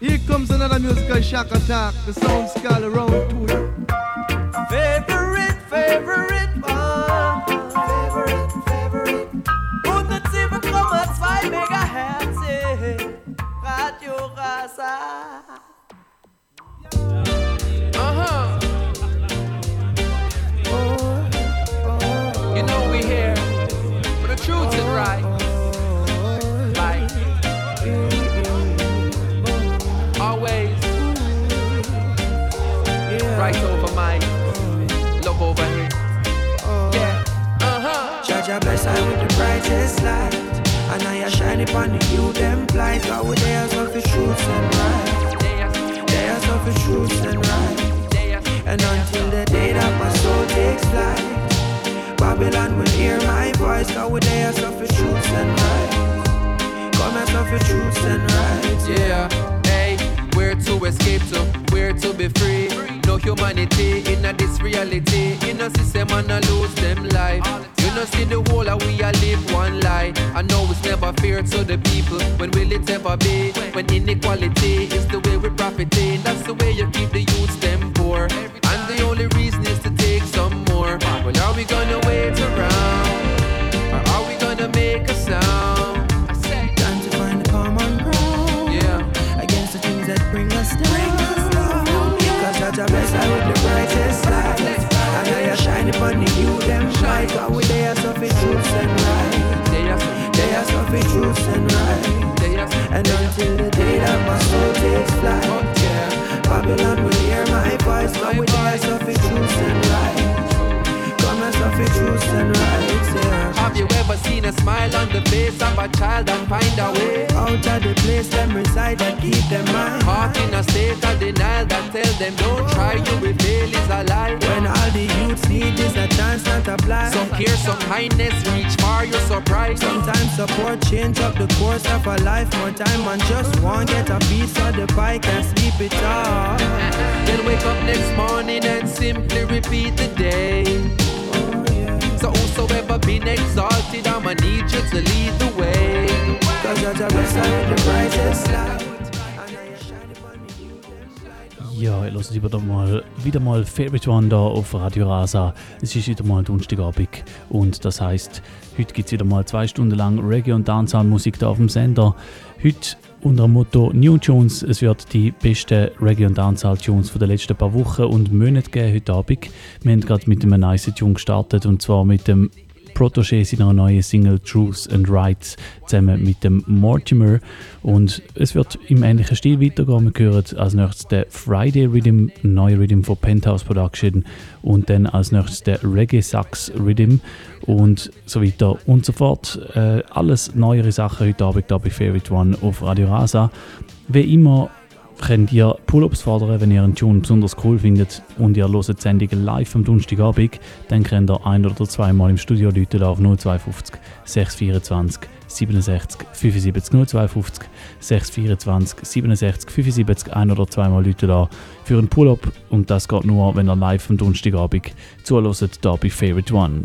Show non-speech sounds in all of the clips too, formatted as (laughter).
here comes another musical shock attack. The sound scale around two. Favorite, Judge I bless I with the brightest light. And now you shine upon the you them blind. God with their of the truth and right. There's of the truth and right. And until the day that my soul takes flight, Babylon will hear my voice. God with their of the truth and right. Come and of the truth and right. Yeah, hey, where to escape to, where to be free. No humanity in a this reality. You know, system and I lose them life. You know, see the whole of we a live one lie. I know it's never fair to the people. When will it ever be? When inequality is the way we profiting. That's the way you keep the youths them poor. And the only reason is to take some more. Well, are we gonna wait around? Or are we gonna make a sound? I say, Time to find a common ground. yeah. against the things that bring us down. Cause such a I with the brightest light. And you shine upon the you them light. God with their suffer truths and right. They are They are suffer truths and right. they are And until the day that my soul takes flight, oh yeah. Babylon will hear my voice. God with their suffer truths and right. And suffer truths and right. Yeah. Have you ever seen a smile on the face of a child and find a way? Out of the place them reside and keep them mind. Heart in a state of denial that tell them don't try, you will fail is a lie. When all the youths need is a chance not apply. Some care, some kindness, reach far, you're surprised. Sometimes support change up the course of a life. More time and just one get a piece of the pie, can't sleep it off. (laughs) Then wake up next morning and simply repeat the day. So whosoever been exalted, I'ma need you to lead the way. Cause you're the best of the brightest light. And. Ja, ihr hört wieder mal, wieder mal Favorite One da auf Radio Rasa. Es ist wieder mal Donnerstagabend und das heißt, heute gibt es wieder mal zwei Stunden lang Reggae- und Dancehall-Musik da auf dem Sender. Heute unter dem Motto New Tunes. Es wird die besten Reggae- und Dancehall-Tunes der letzten paar Wochen und Monate geben heute Abend. Wir haben gerade mit einem nice Tune gestartet und zwar mit dem Protégé seiner neuen Single Truth and Rights zusammen mit dem Mortimer. Und es wird im ähnlichen Stil weitergehen. Wir hören als nächstes den Friday Rhythm, ein neuer Rhythm von Penthouse Production. Und dann als nächstes der Reggae Sax Rhythm und so weiter und so fort. Äh, alles neuere Sachen heute Abend da bei Favorite One auf Radio Rasa. Wie immer könnt ihr Pull-ups fordern, wenn ihr einen Tune besonders cool findet und ihr hört die Sendung live am Donnerstagabend, dann könnt ihr ein oder zweimal im Studio Leute auf 052 624 67 75 052 624 67 75 ein oder zweimal Leute da für einen Pull-up und das geht nur, wenn ihr live am Donnerstagabend zuhört, da bei Favorite One.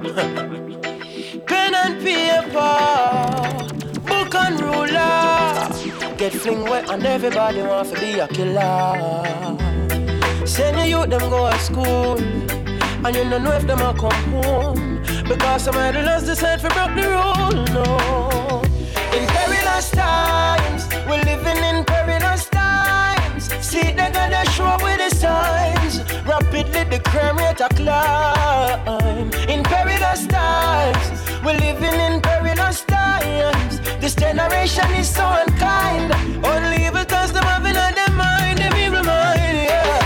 fling wet and everybody want to be a killer. Send your youth them go to school, and you don't know if them a come home. Because some idlers decide for broke the rule, no. In perilous times, we're living in perilous times. See they gonna show with the signs. Rapidly the crime rate a climb. In perilous times, we're living in perilous times. This generation is so unkind. Only because them have in their mind, them evil mind. Yeah.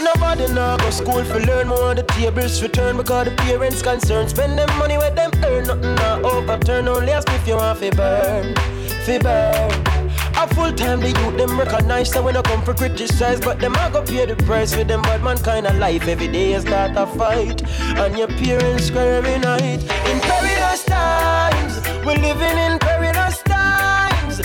Nobody now go school for learn more. The tables return because the parents concerned. Spend them money where them earn nothing now overturn. Only ask if you want fi burn, fi burn. A full time the youth them recognize so when I come for criticize But them I go pay the price for them bad mankind of life Every day is start a fight And your parents cry every night In perilous times We're living in perilous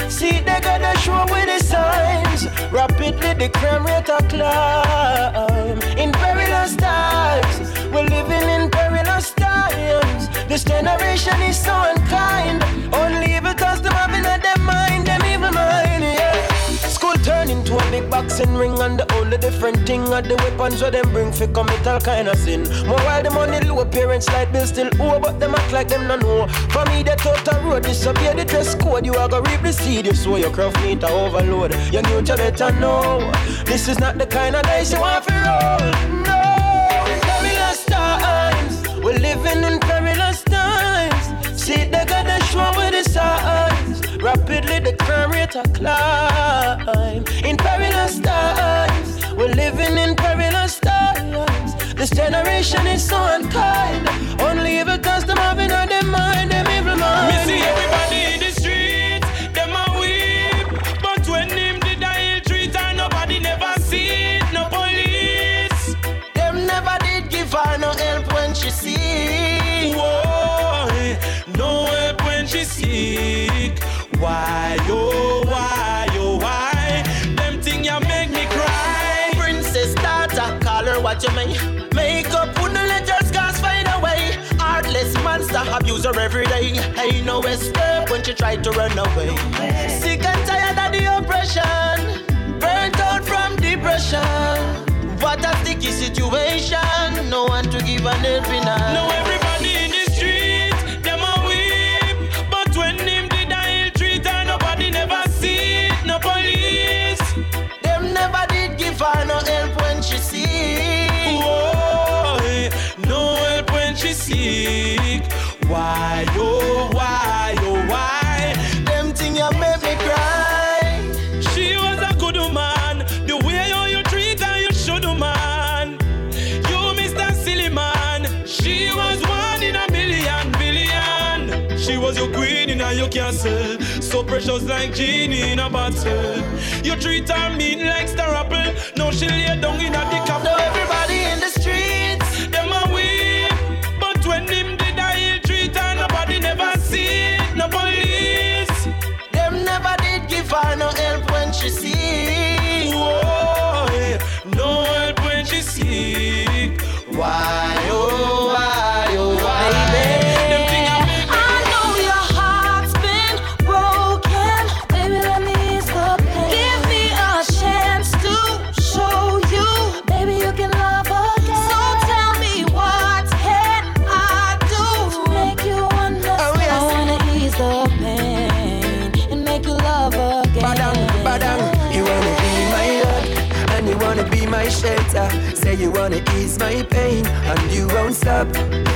See they gotta show with the signs. Rapidly the crime rate a climb. In perilous times, we're living in perilous times. This generation is so unkind. Only evil thoughts them having at them mind, them evil mind, a big boxing ring and the only different thing are the weapons where them bring for commit all kind of sin. More while the money low, parents light bill still owe, but them act like them no know. For me, the total road disobey the dress code. You are gonna reap the seed, you sow your craft need to overload. Your future better know. This is not the kind of dice you want to roll. No, perilous times. We're living in perilous times. See, they got the show with the. Rapidly, the crime rate a climb. In perilous times, we're living in perilous times. This generation is so unkind. Only evil cause them having on every day. Ain't no escape when she tried to run away. Sick and tired of the oppression. Burnt out from depression. What a sticky situation. No one to give an helping hand. Now Why, oh, why, oh, why? Them thing you make me cry. She was a good woman. The way how you treat her, you should man. You, Mr. Silly Man. She was one in a million, billion. She was your queen in a your castle. So precious like genie in a bottle. You treat her mean like star apple. Now she lay down in a the Now everybody in the streets. Stop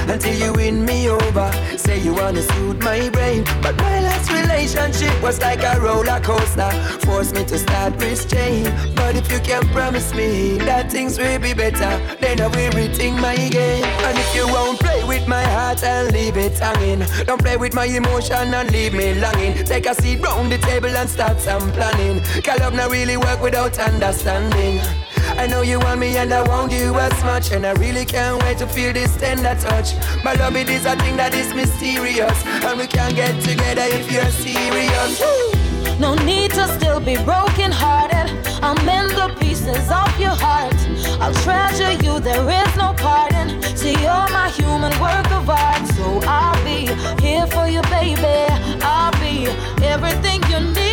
until you win me over. Say you wanna soothe my brain, but my last relationship was like a roller coaster. Forced me to start restrain. But if you can promise me that things will be better, then I will rethink my game. And if you won't play with my heart and leave it hanging, don't play with my emotion and leave me longing. Take a seat round the table and start some planning. Cause love not really work without understanding. I know you want me and I want you as much And I really can't wait to feel this tender touch My love it is a thing that is mysterious And we can get together if you're serious! No need to still be broken hearted. I'll mend the pieces of your heart. I'll treasure you, there is no pardon. See, you're my human work of art. So I'll be here for you, baby. I'll be everything you need,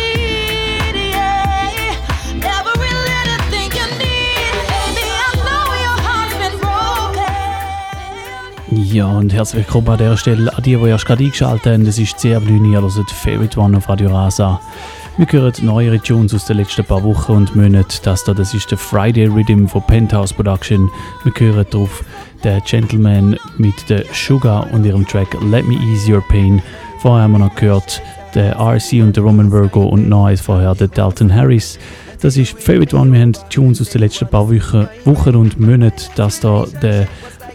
Ja, und herzlich willkommen an dieser Stelle an die, die erst gerade eingeschaltet haben. Das ist CR9, ihr hört Favorite One auf Radio Rasa. Wir hören neuere Tunes aus den letzten paar Wochen und Monaten. Das da, das ist der Friday Rhythm von Penthouse Production. Wir hören drauf den Gentleman mit der Sugar und ihrem Track Let Me Ease Your Pain. Vorher haben wir noch gehört den RC und der Roman Virgo und eins vorher der Dalton Harris. Das ist Favorite One. Wir haben Tunes aus den letzten paar Wochen, Wochen und Monaten, dass da der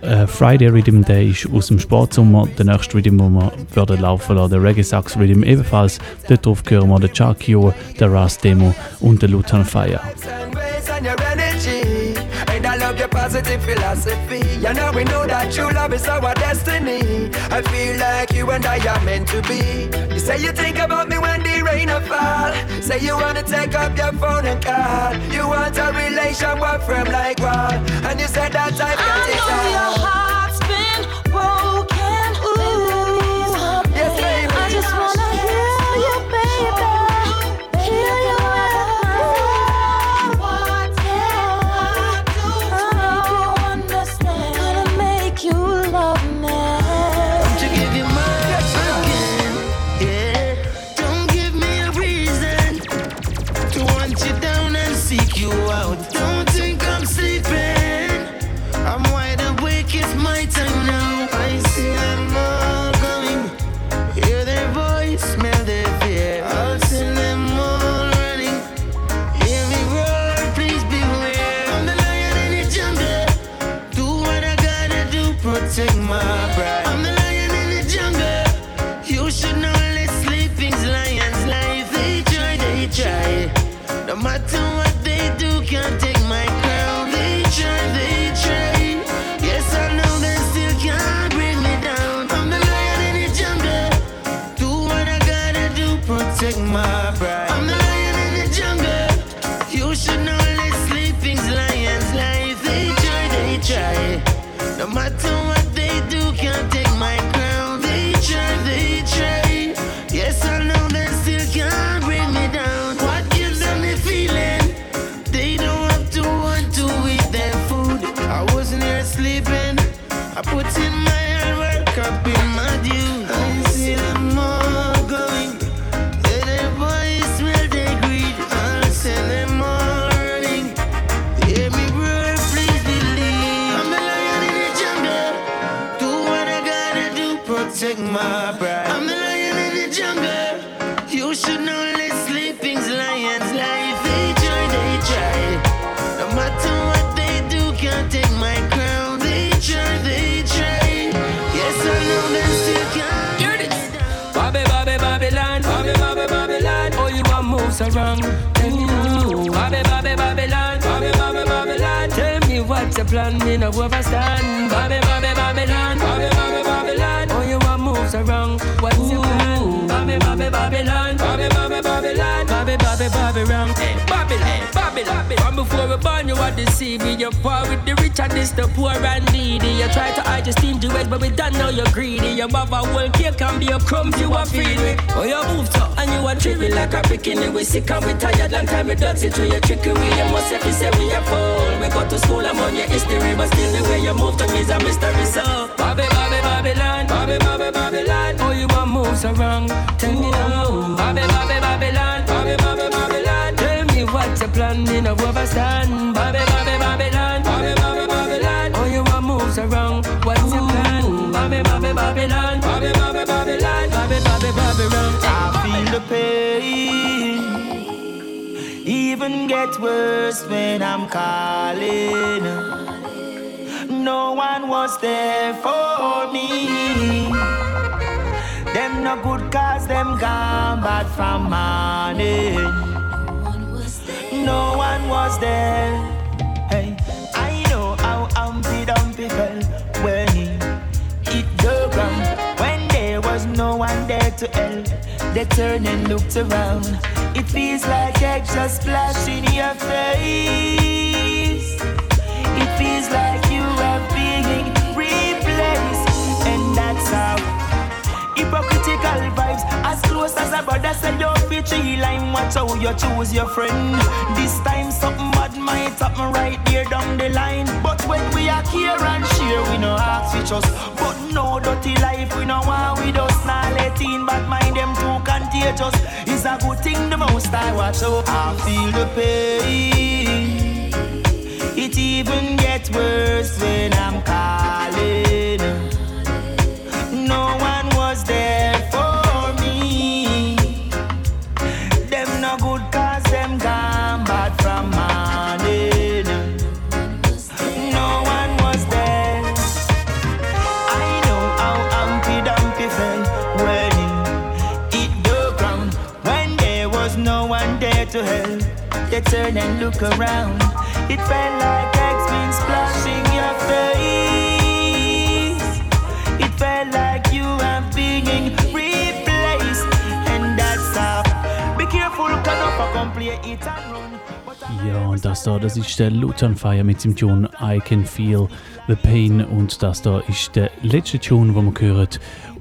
äh, Friday Rhythm Day ist aus dem Sportsommer. Der nächste Rhythm, den wir werden laufen lassen, der Reggae Sax Rhythm ebenfalls. Dort drauf hören wir den Chakio, der Rust Demo und den Lutan Fire. Positive philosophy. You know we know that true love is our destiny. I feel like you and I are meant to be. You say you think about me when the rain of fall. Say you wanna take up your phone and call. You want a relation work from like wall. And you said that I it all. Your heart's been broken. Your plan, me no overstand. Bobby, Bobby, Babylon, Bobby, Bobby, Babylon. Oh, you want moves around? What's your plan? Bobby, Bobby, Babylon, Bobby, Bobby, Babylon, Bobby, Bobby, Babylon. Babylon, Babylon. From before we born, you see me. You're poor with the rich and this the poor and needy. You try to hide your to it, but we don't know you're greedy. Your mother will cake can be a crumbs you are feeding. Oh, you move up and you are tripping like a bikini. We sick and we tired, long time we dirty to your trickery. You must have say we are full. We go to school, I'm on your history, but still the way you move to me is a mystery. So, Bobby, Bobby, Babylon, Bobby, Bobby, Babylon. Oh, you want moves around? Tell me now. Bobby, Bobby, Babylon, Bobby, Bobby, Babylon. Me what's your plan, you know, overstand. Bobby, Bobby, Babylon, Bobby, Bobby, Babylon. Oh, you want moves around? What's your plan? Bobby, Bobby, Babylon, Bobby, Bobby, Babylon, Bobby, Bobby, Babylon. I feel the pain. Even get worse when I'm calling. No one was there for me. Them no good cause them gone bad from morning. No one was there. Hey, I know how Humpty Dumpty felt when he hit the ground. When there was no one there to help, they turned and looked around. It feels like eggs just splash in your face. It feels like you have being replaced, and that's how hypocritical vibes. As close as a brother said, be tree line. Watch how you choose your friend. This time something bad might happen right there down the line. But when we are here and share, we no ask for trust. But no dirty life, we no want with us. Now let in bad mind them too contagious. It's a good thing the most I watch out. I feel the pain. It even gets worse when I'm calling. They turn and look around. It felt like eggs been splashing your face. It felt like you are being replaced, and that's how. Be careful, can up complete it. Ja, und das da, das ist der Lutan Fire mit dem Tune I Can Feel the Pain und das da ist der letzte Tune, den wir hören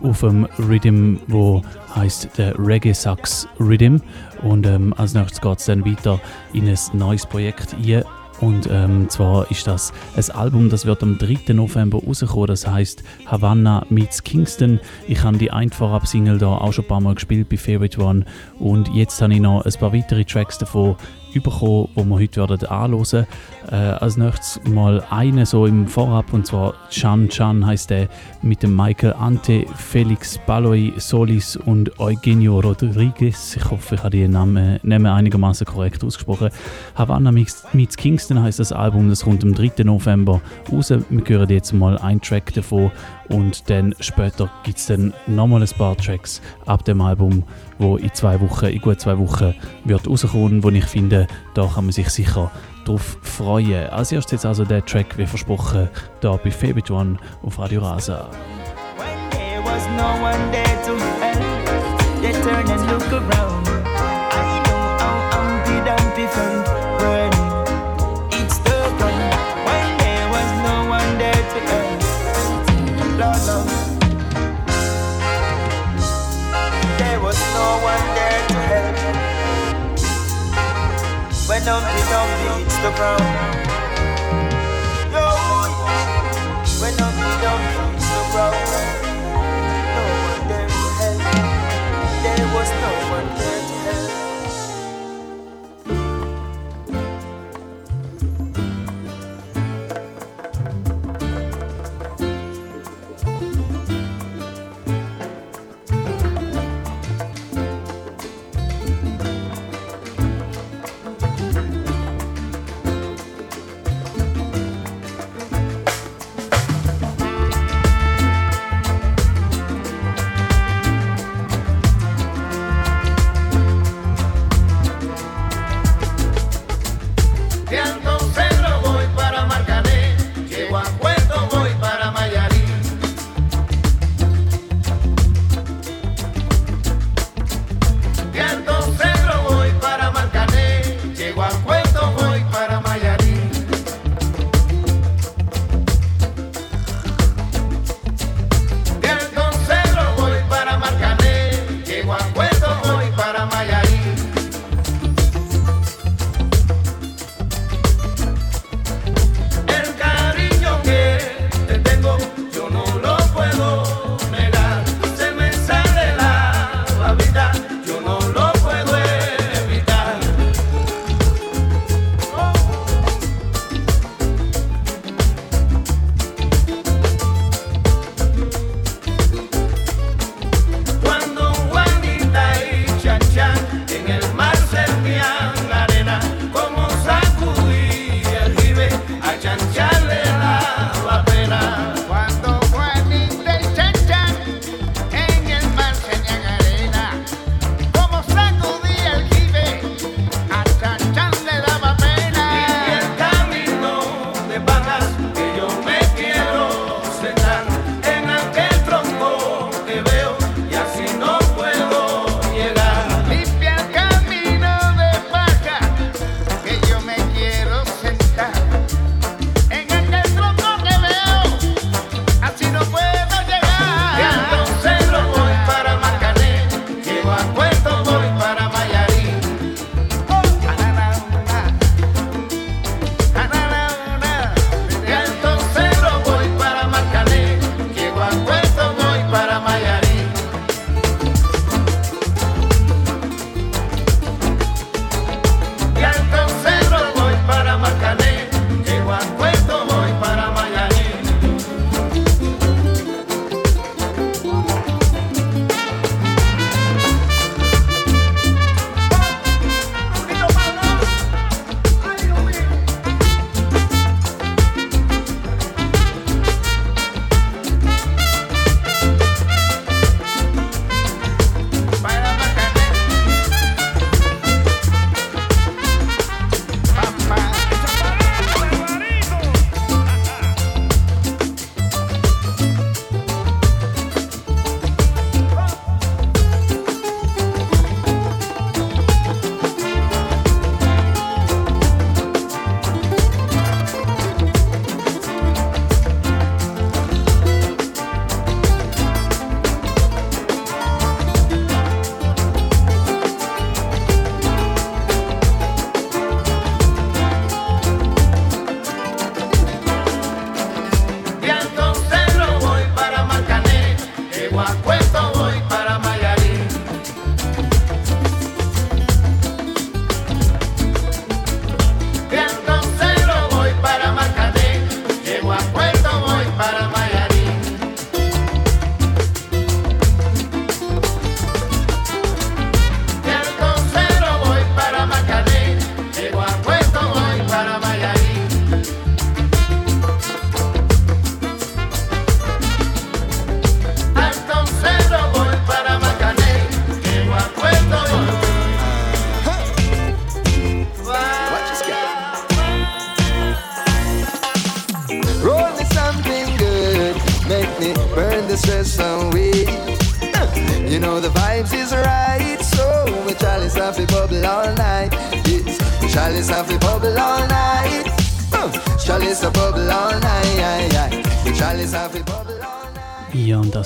auf dem Rhythm, wo heißt der Reggae Sax Rhythm und ähm, als nächstes geht es dann weiter in ein neues Projekt hier und ähm, zwar ist das ein Album, das wird am 3. November rauskommen. Das heißt Havana meets Kingston. Ich habe die Einvorab-Single da auch schon ein paar Mal gespielt bei Favorite One. Und jetzt habe ich noch ein paar weitere Tracks davon bekommen, die wir heute werden anhören äh, Als nächstes mal eine so im Vorab und zwar Chan Chan heißt der mit dem Michael Ante, Felix Baloy Solis und Eugenio Rodriguez. Ich hoffe, ich habe die Namen, Namen einigermaßen korrekt ausgesprochen. Havana meets Kingston heißt das Album, das kommt am 3. November raus. Wir hören jetzt mal einen Track davon und dann später gibt es dann nochmal ein paar Tracks ab dem Album, wo in zwei Wochen, in gut zwei Wochen wird rauskommen, wo ich finde, da kann man sich sicher drauf freuen. Als erstes jetzt also der Track, wie versprochen, da bei Favorite One auf Radio Rasa.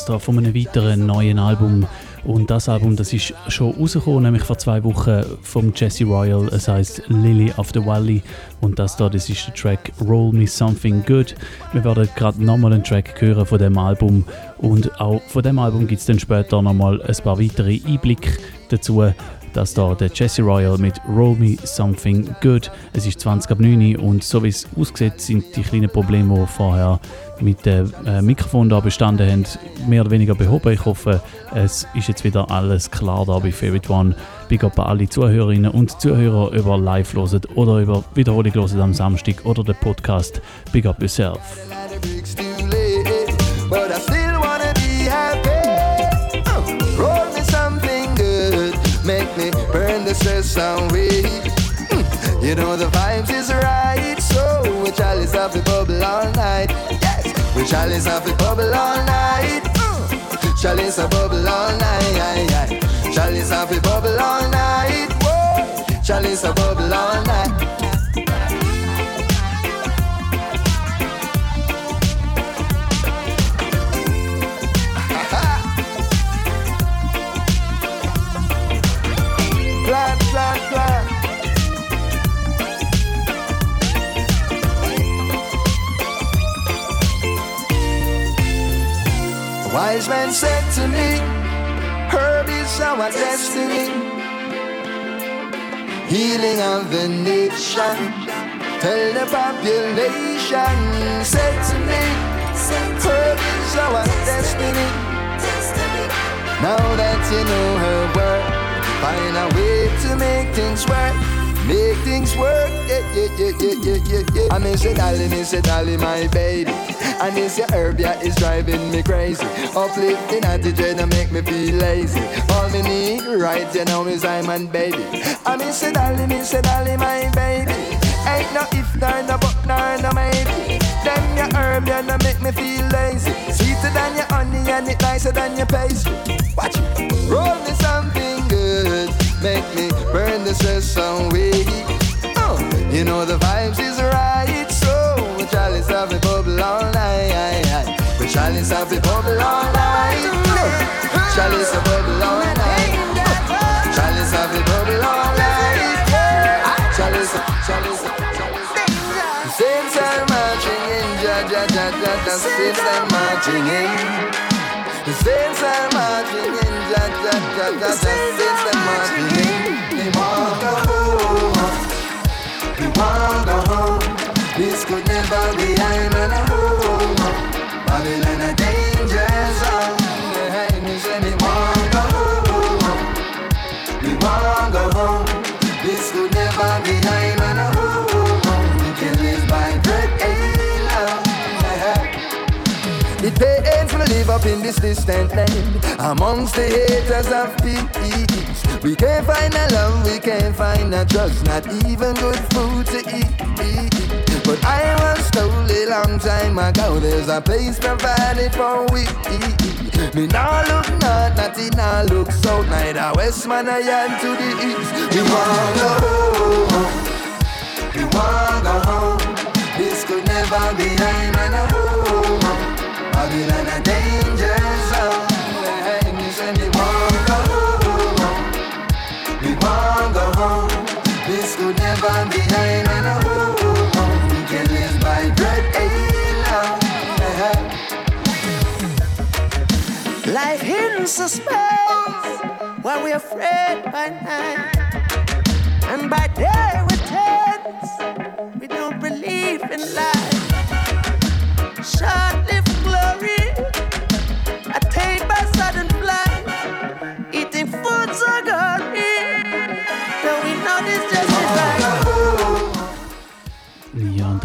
Da von einem weiteren neuen Album und das Album, das ist schon rausgekommen, nämlich vor zwei Wochen vom Jesse Royal. Es heißt Lily of the Valley und das da, das ist der Track Roll Me Something Good. Wir werden gerade nochmal einen Track hören von dem Album und auch von dem Album gibt es dann später nochmal ein paar weitere Einblicke dazu. Das da der Jesse Royal mit Roll Me Something Good. Es ist 20 ab 9 und so wie es aussieht, sind die kleinen Probleme, die vorher mit dem äh, Mikrofon da bestanden haben, mehr oder weniger behoben. Ich hoffe, es ist jetzt wieder alles klar da bei Favorite One. Big up an alle Zuhörerinnen und Zuhörer über Live hören oder über Wiederholung hören am Samstag oder den Podcast Big up yourself. Uh, the. Mm, You know the vibes is right, so we chalice have a bubble all night. Yes, we chalice have a bubble all night. Chalice a bubble all night. Chalice a bubble all night. Whoa, chalice a bubble all night. Wise man said to me, Herb is our destiny. Healing of the nation. Tell the population, said to me, Herb is our destiny. Now that you know her work, find a way to make things work. Make things work, yeah, yeah, yeah, yeah, yeah, yeah, yeah. I miss it, Dolly, miss it, Dolly, my baby. And this your herb, yeah, is driving me crazy. Uplifting attitude and make me feel lazy. All me need right, you know, is I'm and baby. I miss it, Dolly, miss it, Dolly, my baby. Ain't no if, nor no but, nor no maybe. Then your herb, yeah, no make me feel lazy. Sweeter than your honey and it nicer than your pastry. Watch it. Roll me something make me burn the stress away. Oh, you know the vibes is right, so we chalice have a bubble all night. We chalice have a bubble all night. Oh, Chalice a bubble all night. Chalice have a bubble all night. Chalice, chalice, chalice. Saints are marching in, ja, ja, ja, ja, the saints are marching in. The saints are marching in, ja, ja, ja, ja, the saints want go home. This could never be I'm in a home. Babylon a danger zone. Me say me want go home, me want go home. This could never be I'm in a home. We can live by bread alone. It pains to live up in this distant land Amongst the haters of peace We can't find a love, we can't find a trust Not even good food to eat But I was told a long time ago There's a place provided for we Me now look north, not in now look south Neither west, man, I am to the east. We want go home. We want go home. This could never be I'm in a home. Babylon a danger Suspense while we're afraid by night. And by day we tense, we don't believe in life. Short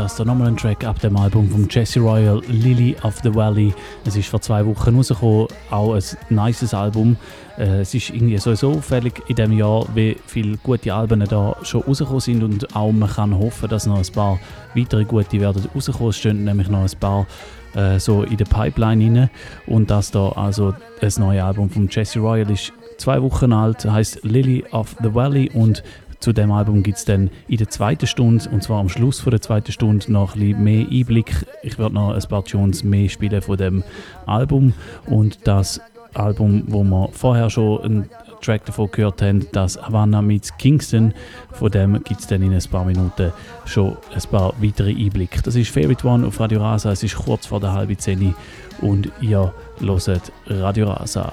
das ist nochmal ein Track ab dem Album von Jesse Royal, Lily of the Valley. Es ist vor zwei Wochen rausgekommen, auch ein nices Album. Äh, es ist irgendwie sowieso auffällig in diesem Jahr, wie viele gute Alben da schon rausgekommen sind und auch man kann hoffen, dass noch ein paar weitere gute werden rauskommen. Es stehen nämlich noch ein paar äh, so in der Pipeline rein. Und das da also das neue Album von Jesse Royal ist zwei Wochen alt, heißt Lily of the Valley und zu dem Album gibt es dann in der zweiten Stunde, und zwar am Schluss von der zweiten Stunde, noch ein bisschen mehr Einblick. Ich werde noch ein paar Tunes mehr spielen von dem Album und das Album, wo wir vorher schon einen Track davon gehört haben, das Havana meets Kingston. Von dem gibt es dann in ein paar Minuten schon ein paar weitere Einblicke. Das ist Favorite One auf Radio Rasa. Es ist kurz vor der halben Zehn und ihr hört Radio Rasa.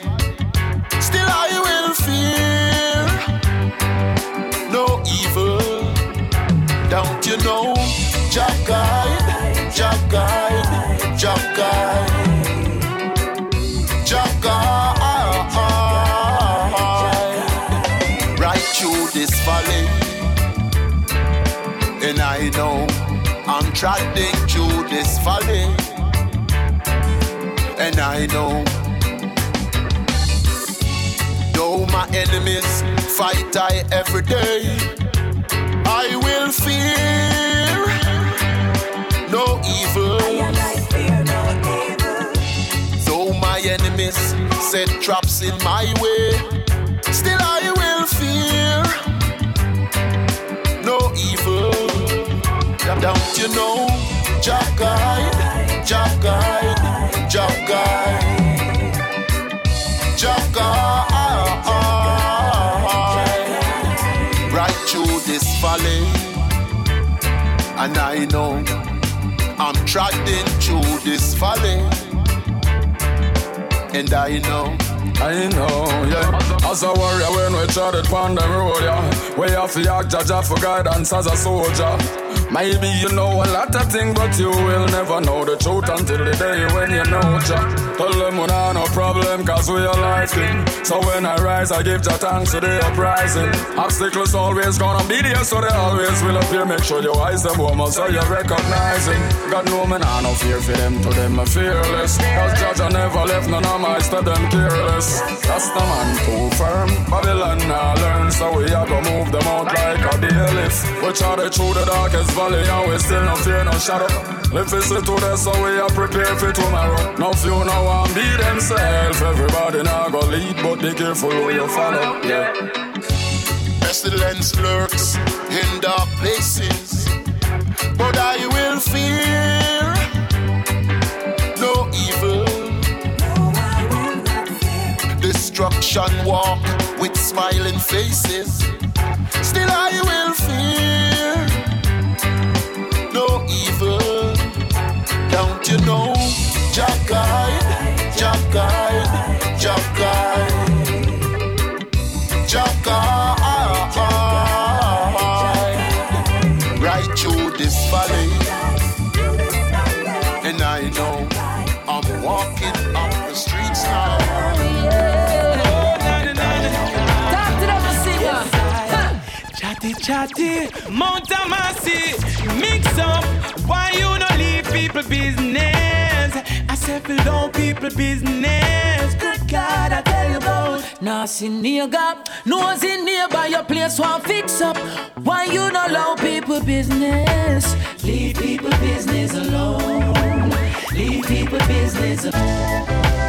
know though my enemies fight I every day, I will fear no evil. Though my enemies set traps in my way, still I will fear no evil. Don't you know? Jah guide, Jah guide, and I know I'm trotting through this valley, and I know. I know, yeah. As a warrior, when we trotted on the road, yeah. We have to act, judge for guidance as a soldier. Maybe you know a lot of things, but you will never know the truth until the day when you know Jah. Tell them we not no problem, cause we are king. So when I rise, I give Jah thanks to the uprising. Obstacles always gonna be there, so they always will appear. Make sure your eyes them warm so you're recognizing. God know me, nah, no fear for them, to them I'm fearless. Cause Jah never left none of my to them careless. That's the man too firm. Babylon now learn, so we are gonna move them out like deal if. Which are through the darkest valley and we still no fear, no shadow. Live this today, so we are prepared for tomorrow. No few, no one be themselves. Everybody now go lead, but be careful who you follow. Yeah. Pestilence lurks in dark places, but I will fear no evil. Destruction walk with smiling faces, still I will fear no evil. Don't you know? Jah guide, Chatty, Mount Amasi, mix up. Why you no leave people business? I said, down people business. Good God, I tell you about. See nigga, nose in nearby your place, one fix up. Why you no allow people business? Leave people business alone. Leave people business alone.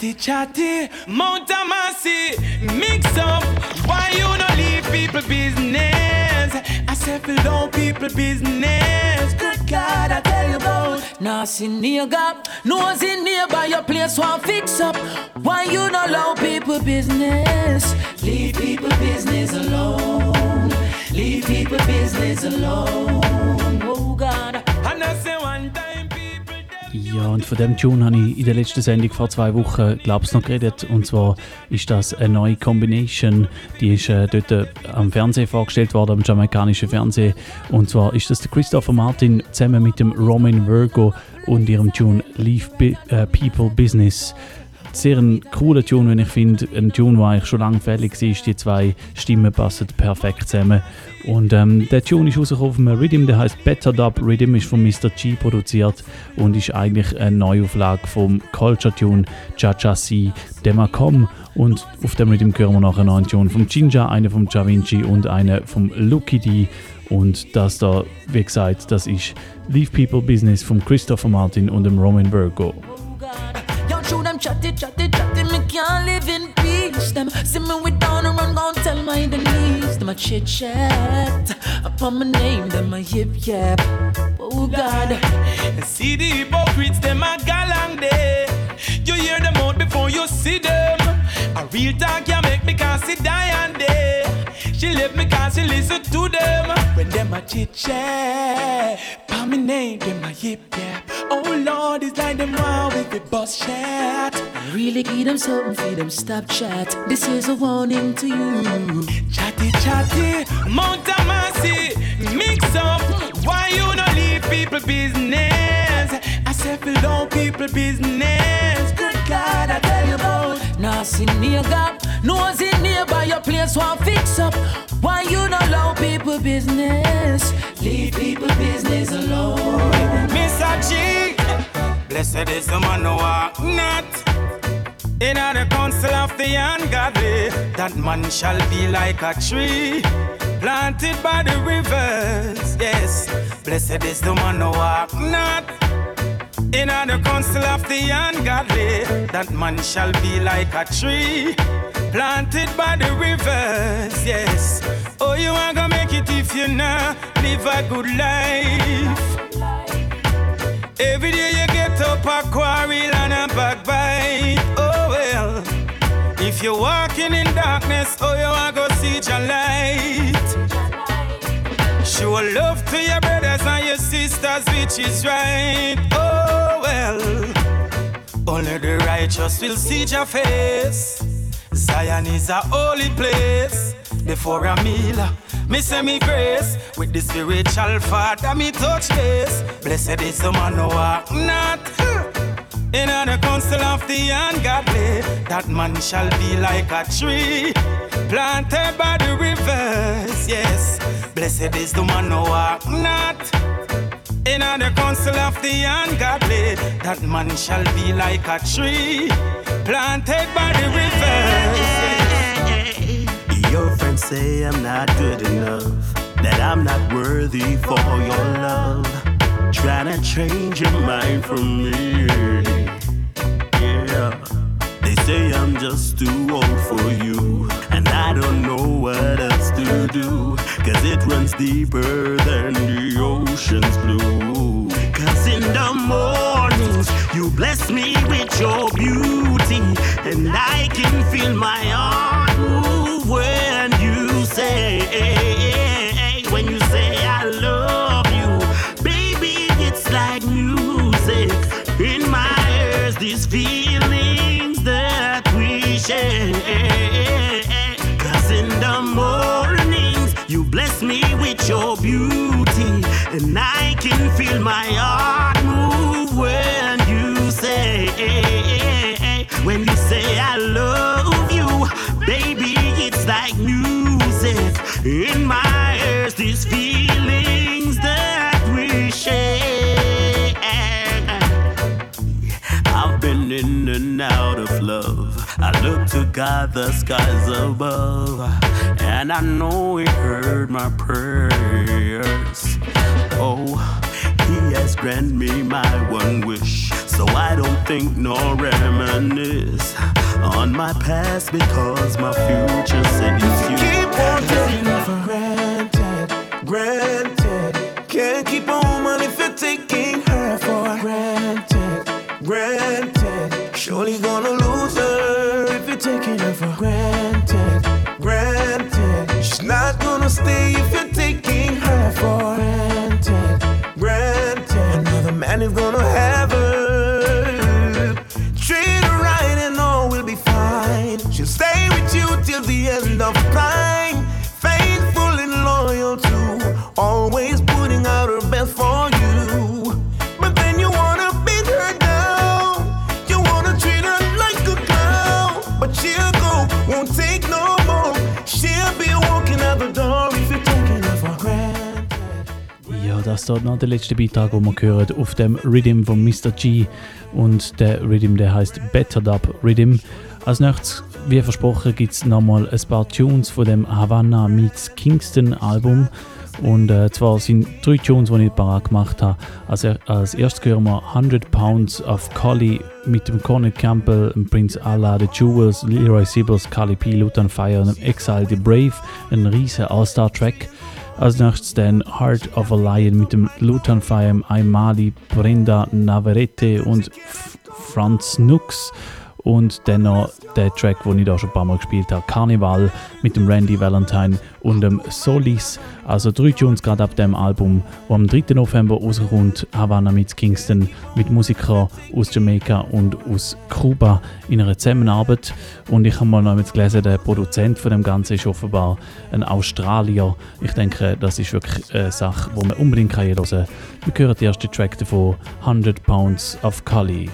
Chatty chatty, Mount Amasi, mix up. Why you no leave people business? I said fill down people business. Good God, I tell you about. See nigga, nose in nearby your place, one fix up. Why you no allow people business? Leave people business alone. Leave people business alone. Oh God. And I say one. Ja, und von dem Tune habe ich in der letzten Sendung vor zwei Wochen, glaube ich, noch geredet. Und zwar ist das eine neue Combination. Die ist äh, dort äh, am Fernsehen vorgestellt worden, am jamaikanischen Fernsehen. Und zwar ist das der Christopher Martin zusammen mit dem Roman Virgo und ihrem Tune Leave Bi äh, People Business sehr ein cooler Tune, wenn ich finde. Ein Tune, der eigentlich schon lange fällig ist. Die zwei Stimmen passen perfekt zusammen. Und ähm, der Tune ist rausgekommen einem Rhythm, der heißt Better Dub. Rhythm ist von Mr. G produziert und ist eigentlich eine Neuauflage vom Culture Tune Cha Cha Si Demacom. Und auf dem Rhythm hören wir nachher noch einen Tune vom Jinja, einen vom Vinci und einen vom Lucky D. Und das da, wie gesagt, das ist Leave People Business von Christopher Martin und dem Roman Virgo. Yo, true them chatty, chatty, chatty, me can't live in peace. Them see me with down and run, gon' tell my enemies. Them a chit chat upon my name, them a yip yap. Oh God, See the hypocrites, them a galang day. You hear them out before you see them. A real talk can make me cause see die and day. She left me cause she listen to them. When them a chit chat, pa me name, them a yip yap. Oh Lord, it's like them wow with the bus chat. really give them something for them stop chat. This is a warning to you. Chatty chatty, Mount Amasi, mix up. Why you no leave people business? I said down people business. Good God, I tell you about. Gap, nose in nearby your place one fix up. Why you not allow people business? Leave people business alone. Mr. G, blessed is the man who walk not in the council of the ungodly. That man shall be like a tree planted by the rivers. Yes, blessed is the man who walk not in the council of the ungodly. That man shall be like a tree planted by the rivers. Yes, oh, you are gonna make it if you not live a good life. Every day you get up a quarrel and a backbite. Oh well, if you're walking in darkness, oh you are gonna see your light. Show love to your brothers and your sisters, which is right. Oh well, only the righteous will see your face. Zion is a holy place. Before a meal, me say me grace with the spiritual father me touch this. Blessed is the man who walk not in the council of the ungodly. That man shall be like a tree planted by the rivers. Yes, blessed is the man who walk not in the council of the ungodly. That man shall be like a tree planted by the rivers. Your friends say I'm not good enough, that I'm not worthy for your love. Trying to change your mind from me. Yeah. They say I'm just too old for you, I don't know what else to do. Cause it runs deeper than the ocean's blue. Cause in the mornings, you bless me with your beauty, and I can feel my heart move when you say, and I can feel my heart move when you say, when you say I love you, baby, it's like music in my ears, these feelings that we share. I've been in and out of love. I look to God, the skies above, and I know He heard my prayers. Oh, He has granted me my one wish, so I don't think nor reminisce on my past because my future's in you. Keep on taking for granted, granted. Can't keep a woman if you're taking her for granted, granted. Surely gonna lose her if you're taking her for granted, granted. She's not gonna stay if you're taking her for granted, and it's gonna have happen. Treat her right and all will be fine. She'll stay with you till the end of time. Faithful and loyal too, always putting out her best for you. Das ist noch der letzte Beitrag, den wir hören, auf dem Rhythm von Mr. G. Und der Rhythm, der heißt Better Dub Rhythm. Als nächstes, wie versprochen, gibt es nochmal ein paar Tunes von dem Havana Meets Kingston Album. Und äh, zwar sind drei Tunes, die ich parat gemacht habe. Also, als erstes hören wir 100 Pounds of Collie mit dem Cornet Campbell, dem Prince Allah, The Jewels, Leroy Sibbles, Carly P, Lutan Fire und dem Exile The Brave. Ein riesiger All-Star-Track. Als nächstes dann Heart of a Lion mit dem Lutan Fire, Aymali, Brenda Navarrete und Franz Nux. Und dann noch der Track, den ich da schon ein paar Mal gespielt habe, Carnival mit dem Randy Valentine und dem Solis. Also drei Tunes gerade ab dem Album, wo am 3. November rauskommt, Havana mit Kingston mit Musikern aus Jamaika und aus Kuba in einer Zusammenarbeit. Und ich habe mal noch jetzt gelesen, der Produzent von dem Ganzen ist offenbar ein Australier. Ich denke, das ist wirklich eine Sache, die man unbedingt hören kann. Wir hören den ersten Track davon, 100 Pounds of Kali.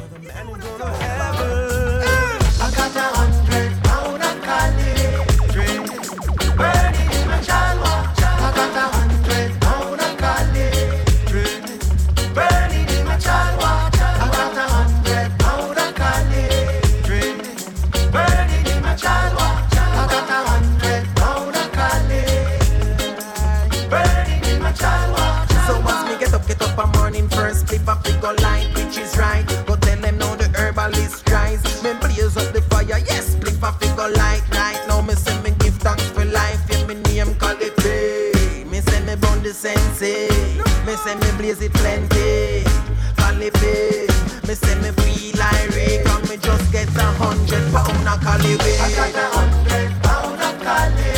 Sense. Me say me blaze it plenty. Calibre. Me say me feel irate. Cause me just get a hundred pound of calibre. I got a hundred pound of calibre.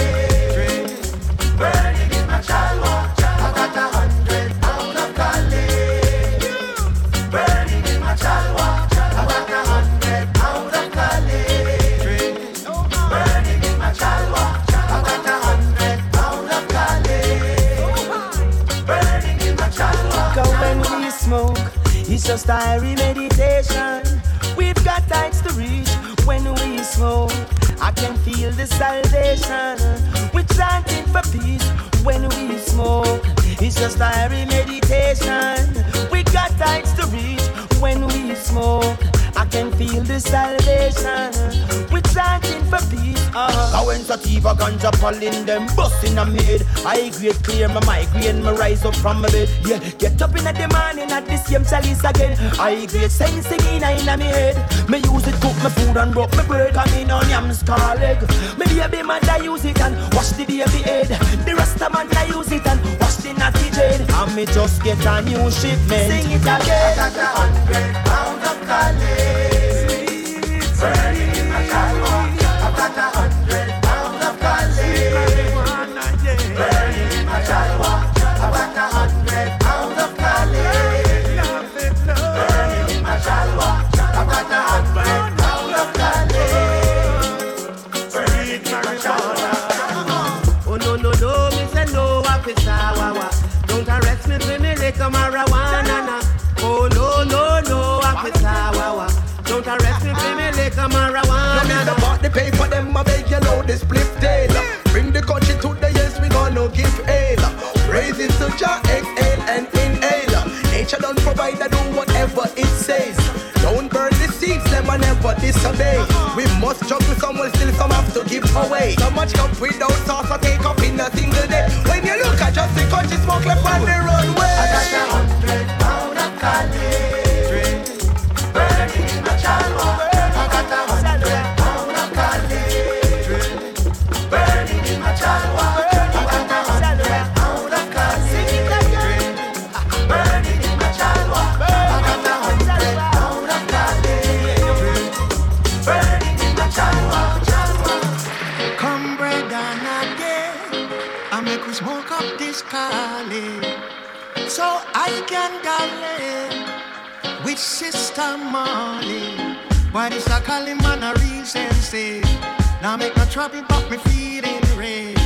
Just irie meditation. We've got heights to reach when we smoke. I can feel the salvation. We're chanting for peace when we smoke. It's just irie meditation. We got heights to reach when we smoke. I can feel the salvation. We're chanting for peace. Uh-huh. Now when sativa ganja pollen them busting on me head I grade clear my migraine, me rise up from my bed Yeah, get up in the morning at the same chalice again I grade sensing in a me head Me use it cook my food and rub my bread Come in on yam scar leg Me baby mother use it and wash the baby head The rest of man I use it and wash the natty jade And me just get a new shipment Sing it again I got a hundred pound of calibre. Burning in my chalwa. Jah, exhale and inhale. Nature don't provide, I do whatever it says. Don't burn the seeds, them I never disobey. We must juggle someone still some have to give away. So much cup without sauce, I take up in a single day. When you look at just the country smoke left on the runway. I got a hundred pound of calibre. Burning in my chalwa. Galley with Sister Molly. Why this a Cali man a real sensei? Now make no trouble, but me feeling red.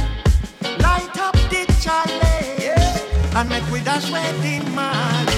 Light up the chale, and make we dash wedding malice.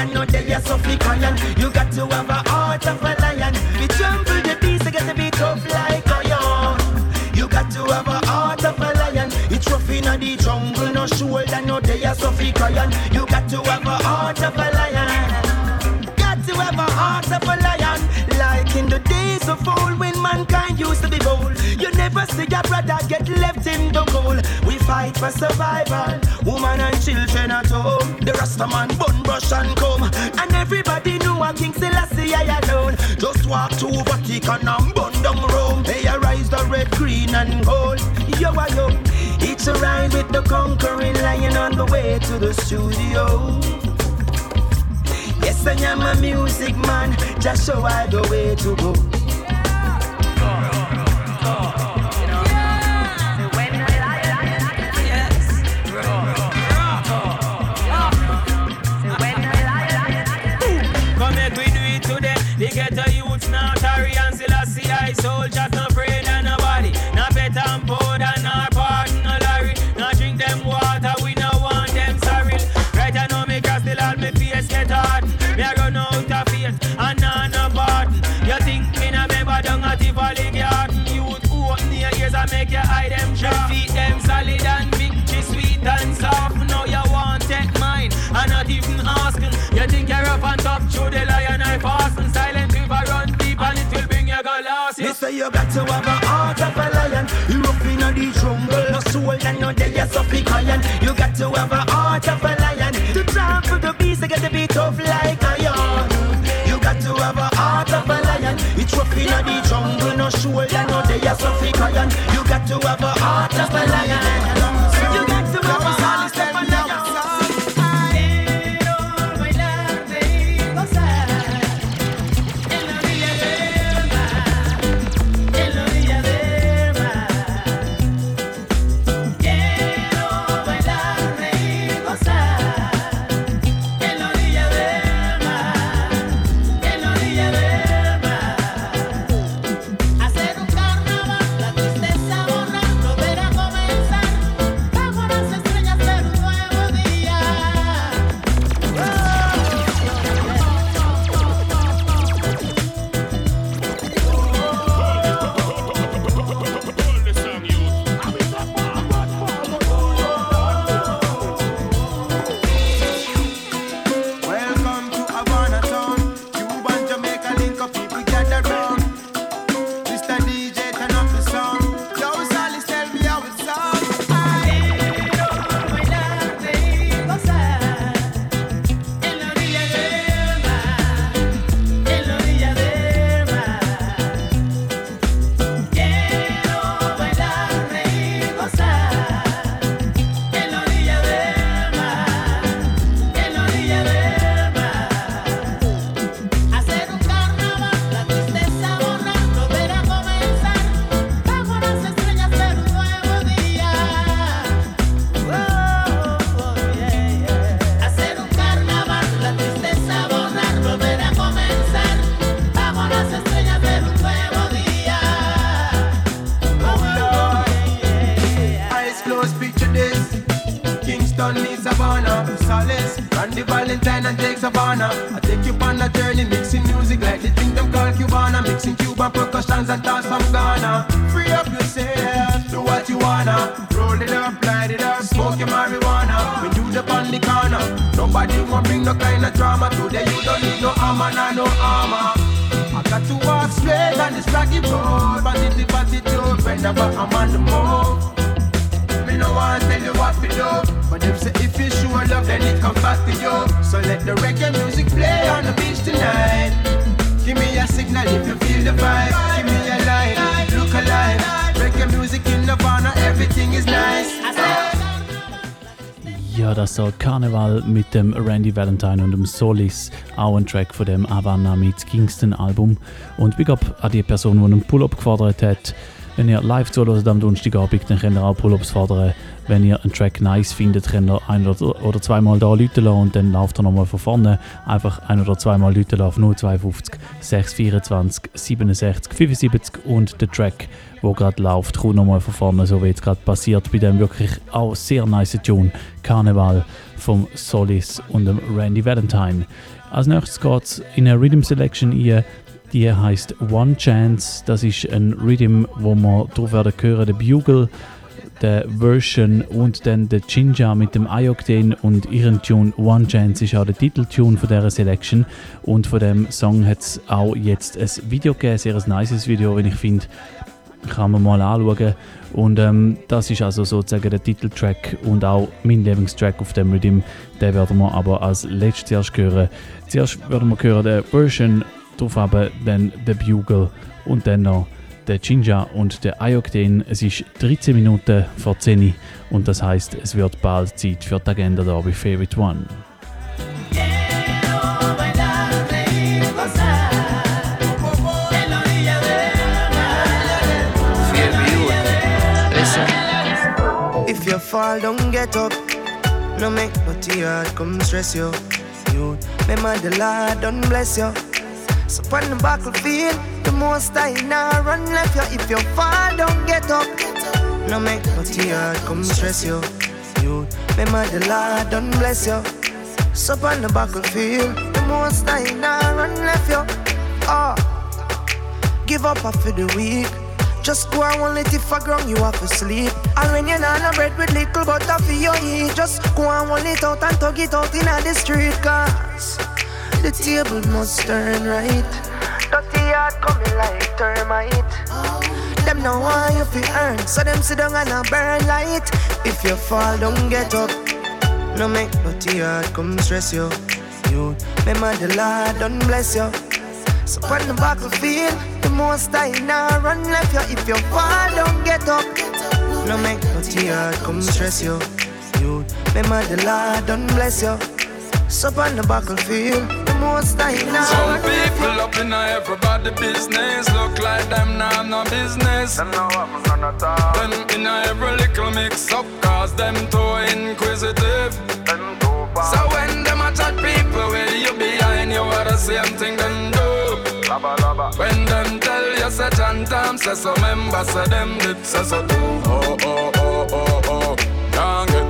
And no they are so iron. You got to have a heart of a lion. We trample the beast, you got to be tough like iron. You got to have a heart of a lion. It's rough in the jungle, no shoulder, no they are so. You got to have a heart of a lion. Got to have a heart of a lion. Like in the days of old when mankind used to be bold. You never see your brother get left fight for survival. Woman and children at home. The Rasta man bun brush and comb. And everybody knew a King Selassie I alone. Just walk to Vatican and bun down Rome. They arise the red, green and gold. Yo, yo. It's a ride with the conquering lion on the way to the studio. Yes, I am a music man, just show I the way to go. Make your eye them sharp. Feet them solid and victory sweet and soft. Now you want take mine, and not even asking. You think you're up on top through the lion I fast and silent river run deep and it will bring you lost. Me say you got to have a heart of a lion. You rough in the jungle, no soul and no day, you're so iron. You got to have a heart of a lion. To trample the beast, you got to be tough like iron. You got to have a heart of a lion. It's rough in the jungle, no soul and no day, you're so. To have a Randy Valentine und dem Solis, auch ein Track von dem Havana mit Kingston Album. Und Big Up an die Person, die einen Pull-Up gefordert hat. Wenn ihr live zuhört am Donnerstagabend, dann könnt ihr auch Pull-Ups fordern. Wenn ihr einen Track nice findet, könnt ihr ein oder, zweimal da Leute und dann lauft er nochmal von vorne. Einfach ein oder zweimal Leute auf 052 624 67 75 und der Track, der gerade läuft, kommt nochmal von vorne, so wie jetzt gerade passiert bei dem wirklich auch sehr nice Tune Karneval vom Solis und dem Randy Valentine. Als nächstes geht es in eine Rhythm Selection ein. Die heißt One Chance. Das ist ein Rhythm, wo wir drauf werden hören, der Bugle, der Version und dann der Jinja mit dem Ioctane und ihren Tune One Chance ist auch der Titeltune von dieser Selection. Und von dem Song hat es auch jetzt ein Video gegeben, sehr ein nices Video, wenn ich finde kann man mal anschauen. Und ähm, das ist also sozusagen der Titeltrack und auch mein Lieblingstrack auf dem Rhythm. Den werden wir aber als letztes erst hören. Zuerst werden wir hören der Version, darauf aber dann der Bugle und dann noch der Jinja und der Ioctane. Es ist 13 Minuten vor 10 und das heißt, es wird bald Zeit für die Agenda da bei Favorite One. If you fall, don't get up. No make no tear come stress you. You remember the Lord don't bless you. So on the battlefield, the most I now run left you. If you fall, don't get up. No make no tear come stress you. You remember the Lord don't bless you. So on the battlefield, the most I now run left you. Oh, ah, give up after the week. Just go and one it for ground, you have to sleep. And when you're not no bread with little butter for your eat, just go and one it out and tug it out in the street. Cause table must turn right. Dirty heart coming like termite. Them no want you fi earn, so them sit down and a burn light. If you fall, don't get up. No make no tear come stress you. You remember the Lord don't bless you. So on the battlefield, the most I now run left you. If you fall, don't get up. No make no tear come stress you. You remember the Lord don't bless you. So on the battlefield, most I now. Some run left people up in everybody business. Look like them now have no business. Them know what none at all Them in every little mix up Cause them too inquisitive. Them too bad. So when them a chat people Where you behind you are the same thing them do. Laba, laba. When them tell you say Chantam Say so member say them did say so too Oh oh oh oh oh. Can't get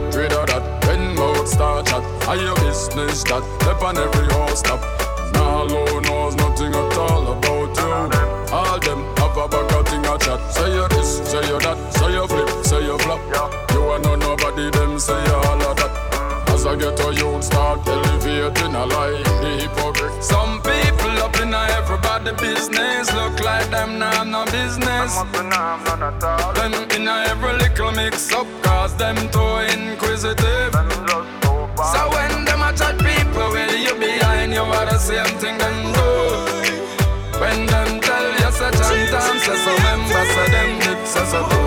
start chat Are your business that Step on every house stop Nah, low knows nothing at all about you. All them have a bag of thing a chat. Say you this, say you that, say you flip, say you flop. You are no nobody, them say you all of that. As I get a youth start elevating a lie, the hypocrite. Some people up in a everybody business look like them now have no business. Them in a every little mix up, cause them too same thing them do. When them tell you such and time, say so member, say them did say so too.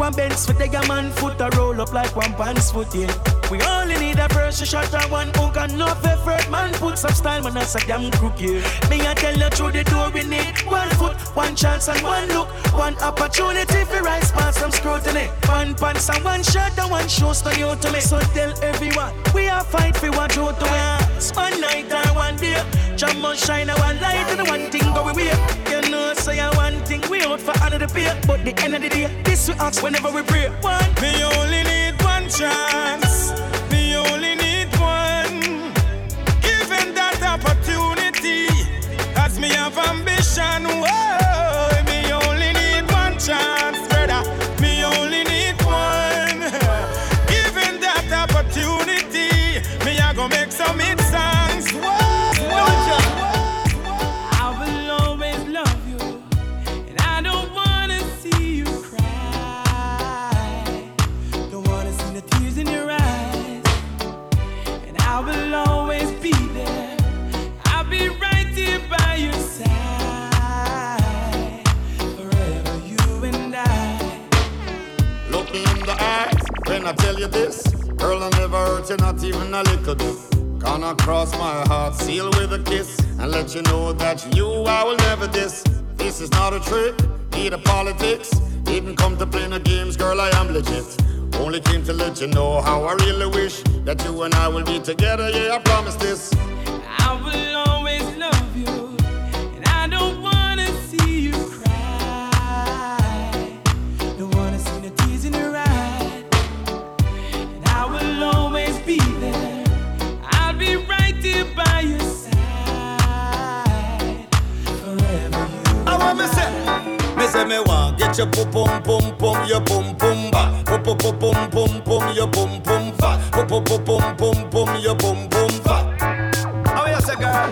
One Benz for the man foot, a roll up like one pants foot, yeah. We only need a first shot and one hook and no effort, man. Put some style, man, that's a damn crook, yeah. Me, I tell you through the door, we need one foot, one chance and one look, one opportunity for rise past some scrutiny. One pants and one shirt and one shoes to you to me. So tell everyone, we are fight for what you to win. One night or one day, jam must shine a one light and one thing go we You know, say I one thing we out for another pay, but the end of the day, this we ask whenever we pray. One, Me only need one chance. I tell you this. Girl, I never hurt you, not even a little bit. Gonna cross my heart, seal with a kiss, and let you know that you I will never diss. This is not a trick, a politics. Didn't come to play no games, girl, I am legit. Only came to let you know how I really wish that you and I will be together. Yeah, I promise this. I will always love pum pum your pum pum fat, pum pum pum pum pum pum your pum pum fat. How you say, girl?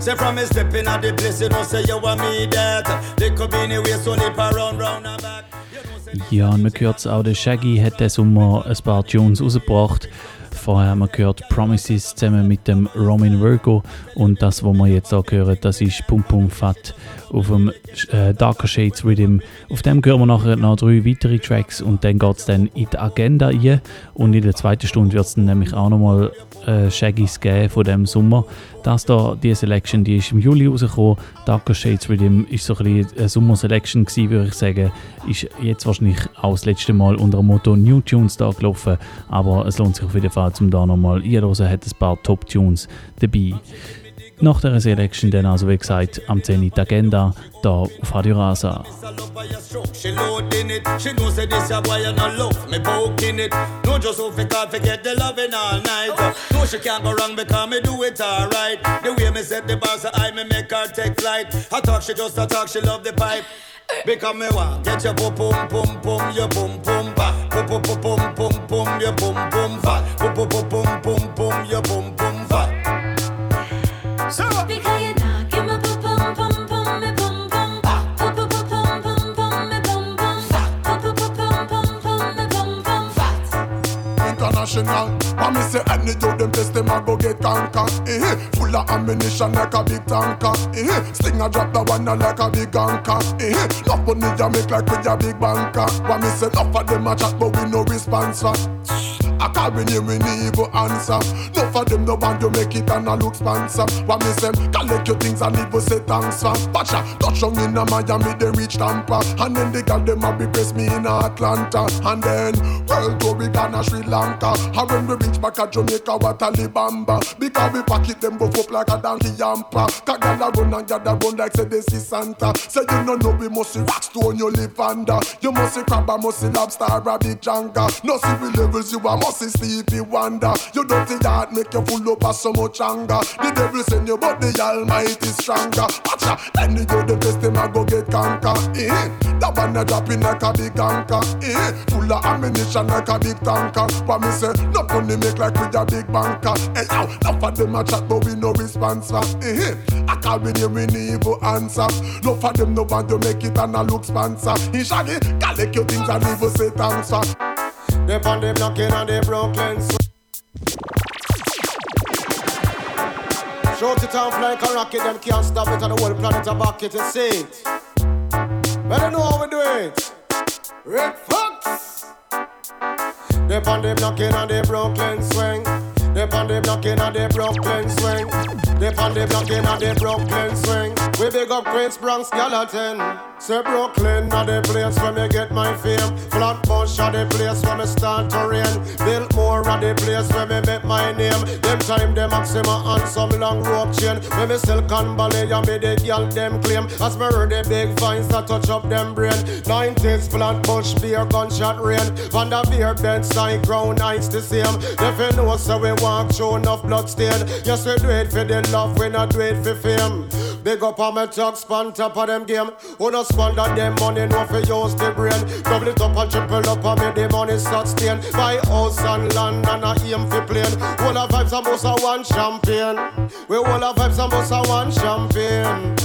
Say from me stepping at the place, you know say you want me that. They could be anywhere, so nip around, round and back. Ja, und man hört es auch, der Shaggy hat diesen Sommer ein paar Tunes rausgebracht. Vorher haben wir gehört Promises zusammen mit dem Roman Virgo. Und das, was wir jetzt auch hören, das ist Pum Pum Fat auf dem äh, Darker Shades Rhythm. Auf dem hören wir nachher noch drei weitere Tracks und dann geht es dann in die Agenda rein und in der zweiten Stunde wird es dann nämlich auch nochmal äh, Shaggys geben von dem Sommer. Das da, die Selection, die ist im Juli rausgekommen. Darker Shades Rhythm ist so ein bisschen eine Sommer-Selection gewesen, würde ich sagen. Ist jetzt wahrscheinlich auch das letzte Mal unter dem Motto New Tunes da gelaufen, aber es lohnt sich auf jeden Fall, zum da nochmal einzuhören, hat ein paar Top-Tunes dabei. Nach der Selection dann also, wie gesagt, am 10. Die Agenda hier auf Radio Rasa. Because me want get your boom boom boom boom your boom boom ba boom boom boom boom boom your boom boom fat boom boom boom boom boom your boom boom fat International, but me say any do them test them a go get conquer. Eh, full of ammunition like a big tanker. Eh, sling a drop the one like a big anchor. Eh, enough money ya make like with a big banker. But me say enough of them a chat but we no response for. I call me name, need evil answer. No for them no want to make it and a look sponsor. What me say, collect your things and leave say thanks for. Pacha, touch on in a Miami, they reach Tampa. And then they got them a be press me in Atlanta. And then world tour we gonna Sri Lanka. And when we reach back at Jamaica, what a libamba. Because we pack it them buff up like a donkey yampa. Kagala run and gather run like say they see Santa. Say you no know we must rock stone you live under. You must see crab, must see lobster, a big janga. No see we levels you a must see sleepy wonder. You dirty heart make you full up of so much anger. The devil send you, but the Almighty stronger. Watcha, any you the best them I go get conquer. Eh, that one a drop in like a big anchor. Eh, full of ammunition like a big tanker. But me say, no money make like with a big banker. Hey yo, enough of them a chat, but we no response. Eh, I when you we need evil answer. No for them no want to make it and a look sponsor. He shaggy, collect your things and evil say thanks for. They on the blocking and the Brooklyn swing. Shout it off like a rocket, them can't stop it, and the whole planet a back it, you see it. Better know how we do it. Red Fox. They on the blocking and the Brooklyn swing. They on the blocking and the Brooklyn swing. They on the blocking and the Brooklyn swing. We big up Queens, Bronx, Gallatin. Say Brooklyn, not the place where me get my fame. Flatbush, are the place where me start to reign. Biltmore, are the place where me make my name. Them time, them Maxima on some long rope chain. When me Silicon Valley, and me the girl them claim. As me heard the big vines that touch up them brain. 90s, Flatbush, beer, gunshot rain. Vanderveer, bed side, ground ice the same. If you know, so we walk through enough blood stain. Yes, we do it for the love, we not do it for fame. Big up on my talks, span top of them game. Who no squander them money, no for use the brain. Double it up and triple up and make the money sustain. Buy house and land and a aim for plane. All the vibes and boss a one champagne. We all the vibes and boss a one champagne.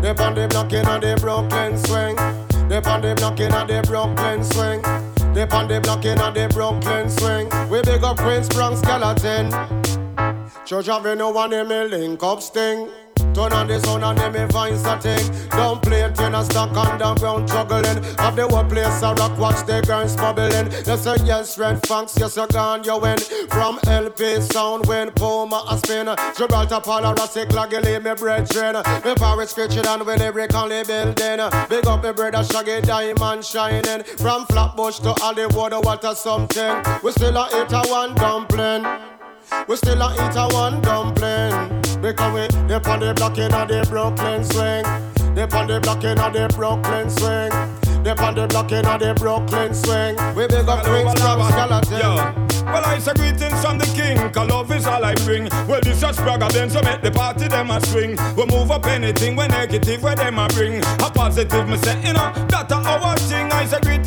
They on the blocking and the Brooklyn swing. They on the blocking and the Brooklyn swing. They on the blocking and the Brooklyn swing. We big up Prince Bronx Skeleton. Church one in me link up sting. Turn on the sound and then me voice a thing. Don't play it when I stuck underground juggling. Have the whole place a rock, watch the girls bubbling. You say yes, red funks, yes, you gone, you win. From LP sound when Puma a spin. Gibraltar, Polaroid, sick like leave me brethren. Me Paris scratching and with every collie building. Big up me brother Shaggy Diamond shining. From Flatbush to Hollywood, what a something. We still a eat a one dumpling. We still a eat a one dumpling. Because we they on the block in the Brooklyn swing. They on the block in the Brooklyn swing. They on the block in the Brooklyn swing. We big up Queens from skeleton. Well, I say greetings from the king, cause love is all I bring. Well, this just bragger then, so make the party them a swing. We move up anything, when negative, where them a bring. A positive, me say, you know, that a our thing. I say greetings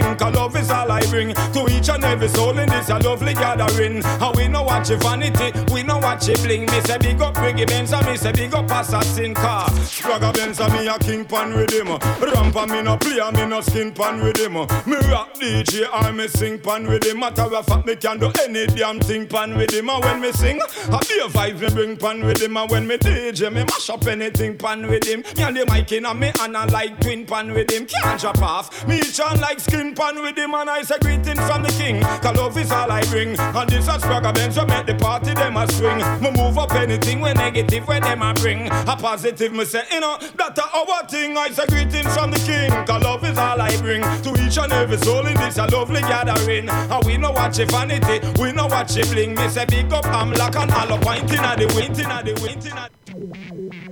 from cause love is all I bring. To each and every soul in this a lovely gathering. And we know what your vanity, we know what you bling. Me say big up Reggae Benz, and me say big up Assassin car. Spragga Benz, and me a king pan with him. Rampa me no play, and me no skin pan with him. Me rock DJ, and me sing pan with him. Matter of fact, me can do any damn thing pan with him. And when me sing, I be a vibe me bring pan with him. And when me DJ, me mash up anything pan with him. Me and the mic in a me and I like twin pan with him. Can't drop off. Me chant like skin pan with him. And I say greetings from the king. Cause love is all I bring. And this a Spragga Benz, so make the party them a swing. Me move up anything when negative when them a bring. A positive, me say, you know, that a our thing. I say greetings from the king. Cause love is all I bring. To each and every soul in this a lovely gathering. And we know what you vanity, we know what she bling. Me say big up, I'm and all up, pointing at the winting at the winting at. This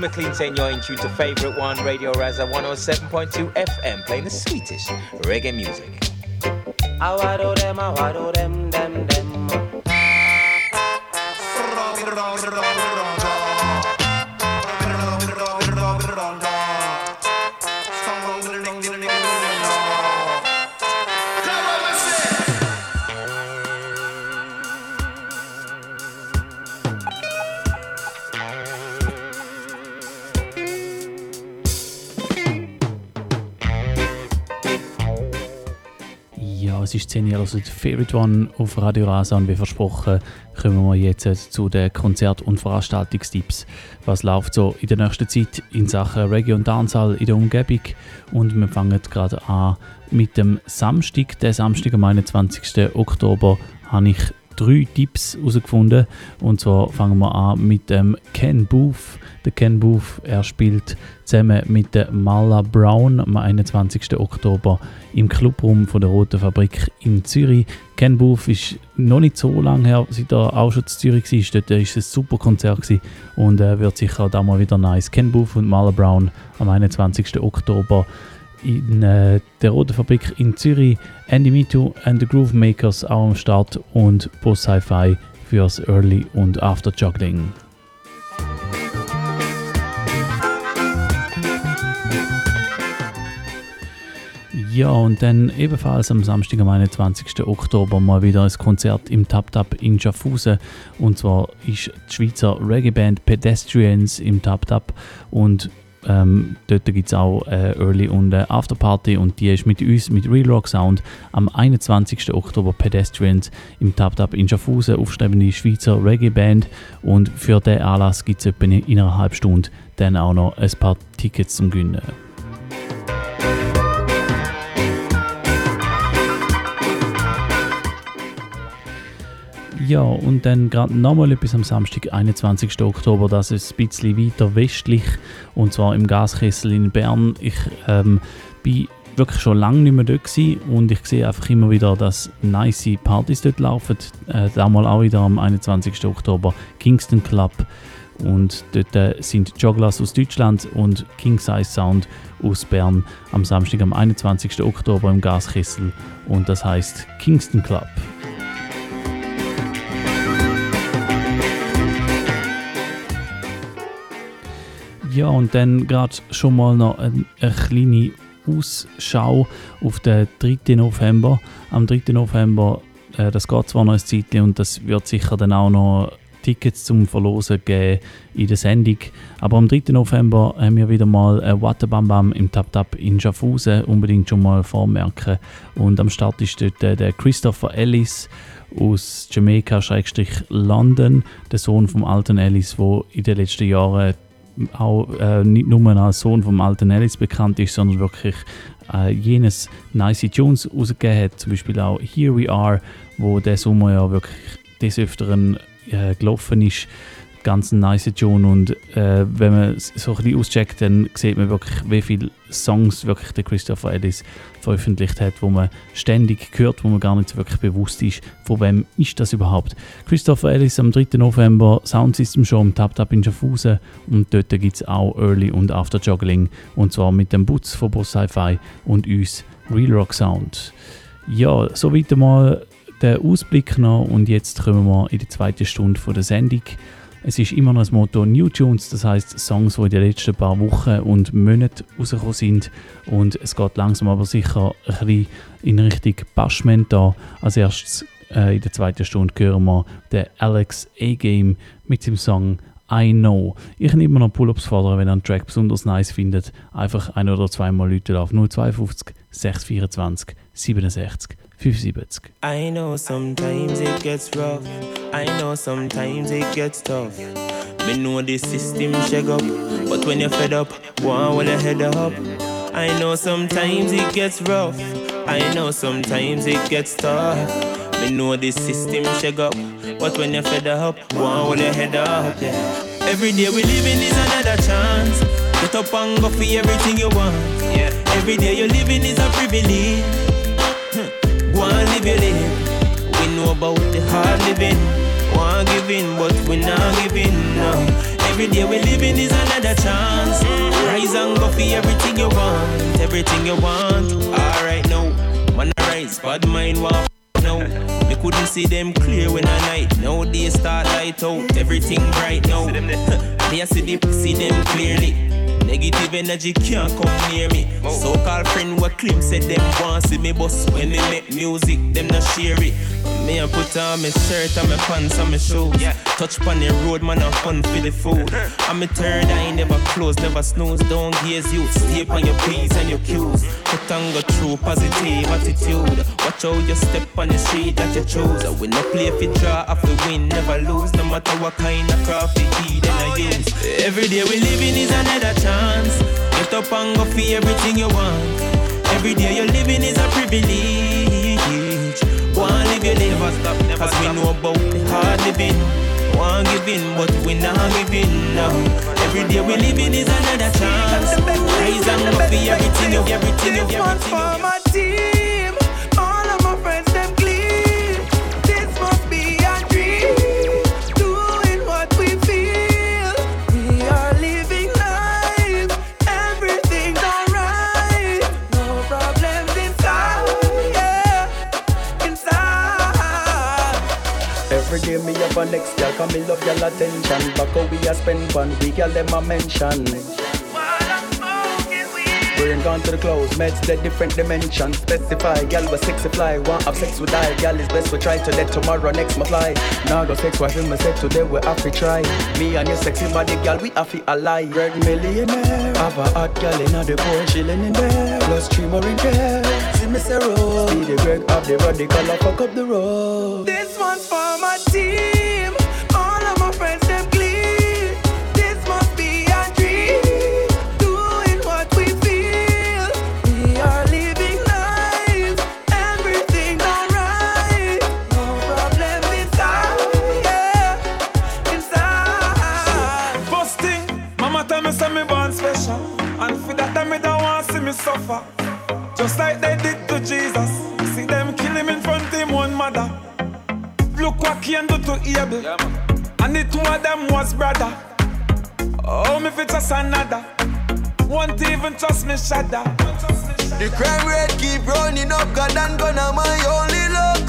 McLean saying you're in tune to favorite one, Radio Rasa 107.2 FM, playing the sweetest reggae music. I them, I them, them, them. Es ist 10 Jahre, der Favorite One auf Radio Rasa und wie versprochen kommen wir jetzt zu den Konzert- und Veranstaltungstipps. Was läuft so in der nächsten Zeit in Sachen Reggae und Dancehall in der Umgebung und wir fangen gerade an mit dem Samstag. Der Samstag am 21. Oktober habe ich drei Tipps herausgefunden und zwar fangen wir an mit dem Ken Booth. Der Ken Booth, er spielt zusammen mit der Mala Brown am 21. Oktober im Clubraum von der Roten Fabrik in Zürich. Ken Booth ist noch nicht so lange her, seit er auch schon in Zürich war. Dort war es ein super Konzert und äh, wird sicher auch da mal wieder nice. Ken Booth und Mala Brown am 21. Oktober in äh, der Roten Fabrik in Zürich. Andy Mito and the Groove Makers auch am Start und Boss Hi-Fi fürs Early und After Juggling. Ja, und dann ebenfalls am Samstag, am 21. Oktober, mal wieder ein Konzert im Tap Tap in Schaffhausen. Und zwar ist die Schweizer Reggae-Band Pedestrians im Tap Tap. Und ähm, dort gibt es auch äh, Early und äh, Afterparty und die ist mit uns, mit Real Rock Sound, am 21. Oktober Pedestrians im Tap Tap in Schaffhausen, aufstrebende Schweizer Reggae-Band. Und für den Anlass gibt es etwa in einer halben Stunde dann auch noch ein paar Tickets zum Gewinnen. Ja, und dann gerade nochmal etwas am Samstag, 21. Oktober, das ist ein bisschen weiter westlich, und zwar im Gaskessel in Bern. Ich ähm, bin wirklich schon lange nicht mehr dort gewesen und ich sehe einfach immer wieder, dass nice Partys dort laufen. Äh, damals auch wieder am 21. Oktober Kingston Club und dort äh, sind Joglas aus Deutschland und King Size Sound aus Bern am Samstag, am 21. Oktober im Gaskessel und das heißt Kingston Club. Ja, und dann gerade schon mal noch eine, eine kleine Ausschau auf den 3. November. Am 3. November Äh, das geht zwar noch ein Zeitchen und das wird sicher dann auch noch Tickets zum Verlosen geben in der Sendung. Aber am 3. November haben wir wieder mal ein Wattebam Bam im Tap Tap in Schaffhausen. Unbedingt schon mal vormerken. Und am Start ist dort äh, der Christopher Ellis aus Jamaika-London, der Sohn vom alten Ellis, der in den letzten Jahren auch äh, nicht nur als Sohn vom alten Ellis bekannt ist, sondern wirklich äh, jenes nice Tunes rausgegeben hat. Zum Beispiel auch Here We Are, wo der Sommer ja wirklich des Öfteren äh, gelaufen ist. Ganz nice Tune und äh, wenn man es so ein bisschen auscheckt, dann sieht man wirklich, wie viele Songs wirklich der Christopher Ellis veröffentlicht hat, wo man ständig hört, wo man gar nicht wirklich bewusst ist, von wem ist das überhaupt. Christopher Ellis am 3. November, Soundsystem Show am Tap Tap in Schaffhausen und dort gibt es auch Early und After Juggling und zwar mit dem Butz von Boss Hi-Fi und uns Real Rock Sound. Ja, soweit einmal der Ausblick noch und jetzt kommen wir in die zweite Stunde von der Sendung. Es ist immer noch das Motto New Tunes, das heißt Songs, die in den letzten paar Wochen und Monaten rausgekommen sind. Und es geht langsam aber sicher ein bisschen in Richtung Bashment da. Als erstes äh, in der zweiten Stunde hören wir den Alex A-Game mit dem Song I Know. Ich kann immer noch Pull-Ups fordern, wenn ihr einen Track besonders nice findet. Einfach ein oder zweimal Leute auf 052 624 67 75. I know sometimes it gets rough. I know sometimes it gets tough. Me know the system shake up, but when you're fed up, one will head up. I know sometimes it gets rough. I know sometimes it gets tough. Me know the system shake up, but when you're fed up, one will head up. Yeah. Every day we living is another chance. Get up and go for everything you want. Yeah. Every day you're living is a privilege. Live your live. We know about the hard living. Want giving, but we not giving. No. Every day we living is another chance. Rise and go for everything you want. Everything you want. Alright now. Man, rise. Bad mind want now. Me couldn't see them clear when I night. Now they start light out. Everything bright now. (laughs) Me I see the see them clearly. Negative energy can't come near me. So-called friend what claim said them want see me bust when me make music, them not share it. Me I put on my shirt and my pants and my shoes. Yeah. Touch on the road, man, I'm fun for the food. I'm a third eye, never close, never snooze. Don't gaze you, stay on your P's and your Q's. Put on go true positive attitude. Watch how you step on the street that you choose. We no play if you draw off the win, never lose. No matter what kind of craft you eat and I use. Every day we living is another chance. Get up and go for everything you want. Every day you're living is a privilege. Go live your life, never stop, never Cause we know about hard living. Want giving, but we not giving now. Every day we living is another chance. Rise and go for everything you, everything you, everything Day me have a next girl, come me love y'all attention. Back we a spend one week, y'all them a mention. Brain gone to the clothes, meds the different dimensions. Specify, gal was sexy fly. Want have sex with I, gal is best we try to let tomorrow next my fly. Now go sex wife me say today we have to try. Me and your sexy body gal, we have to ally. Greg millionaire, have a hot gal in the poor chilling in there. Plus three more in there. See me say roll. Speedy Greg have the radical, I fuck up the road. This one's for my team. Suffer. Just like they did to Jesus, see them kill him in front of him one mother. Look what Cain do to Abel, and the two of them was brother. Oh, me fit just another. Won't even trust me shudder. The crime rate keep running up, God and gonna my only luck.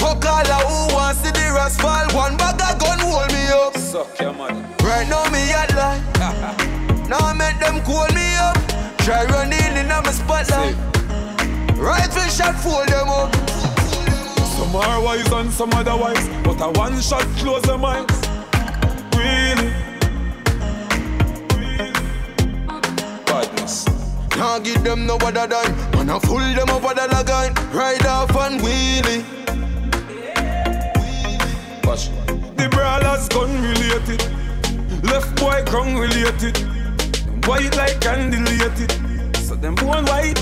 Fuck all of who wants to the rest fall. One bag of gun hold me up. Suck your money. Right now me at line. (laughs) now I make them call me up. Try running in on my spotlight. Right fish shot fold them up. Some are wise and some otherwise, but a one shot close them eyes. Really? badness. Nah give them no other dime. Man, I full them up with a lagan. Ride off and wheelie. Watch. The brawlers gun related. Left boy crown related. White like candelated. So them born white.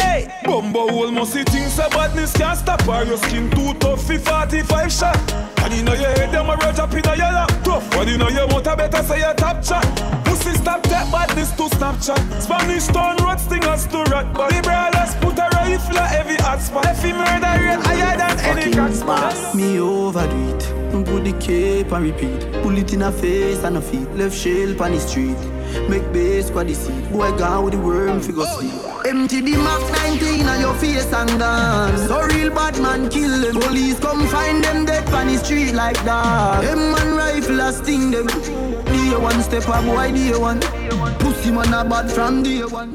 Hey, Bumbo hole must see things a badness can't stop her. Your skin too tough for 45 shot. And you know you head them a roll up in your lap. Tough, but you know you want a better say your top chat. Pussy stop that badness to Snapchat. Spanish town road stingers to rat. But the brawlers put a rifle at every hot spot. He murder rate higher than any crack spot. Me overdo it. Put the cape and repeat. Pull it in a face and a feet. Left shell on the street. Make base for the seat. Boy gone with the worm figure sleep. Empty the Mac 19 on your face and dance. So real bad man kill them. Police come find them dead on the street like that. Them man rifle a sting them. Day one step up, boy day one. Pussy man a bad from day one.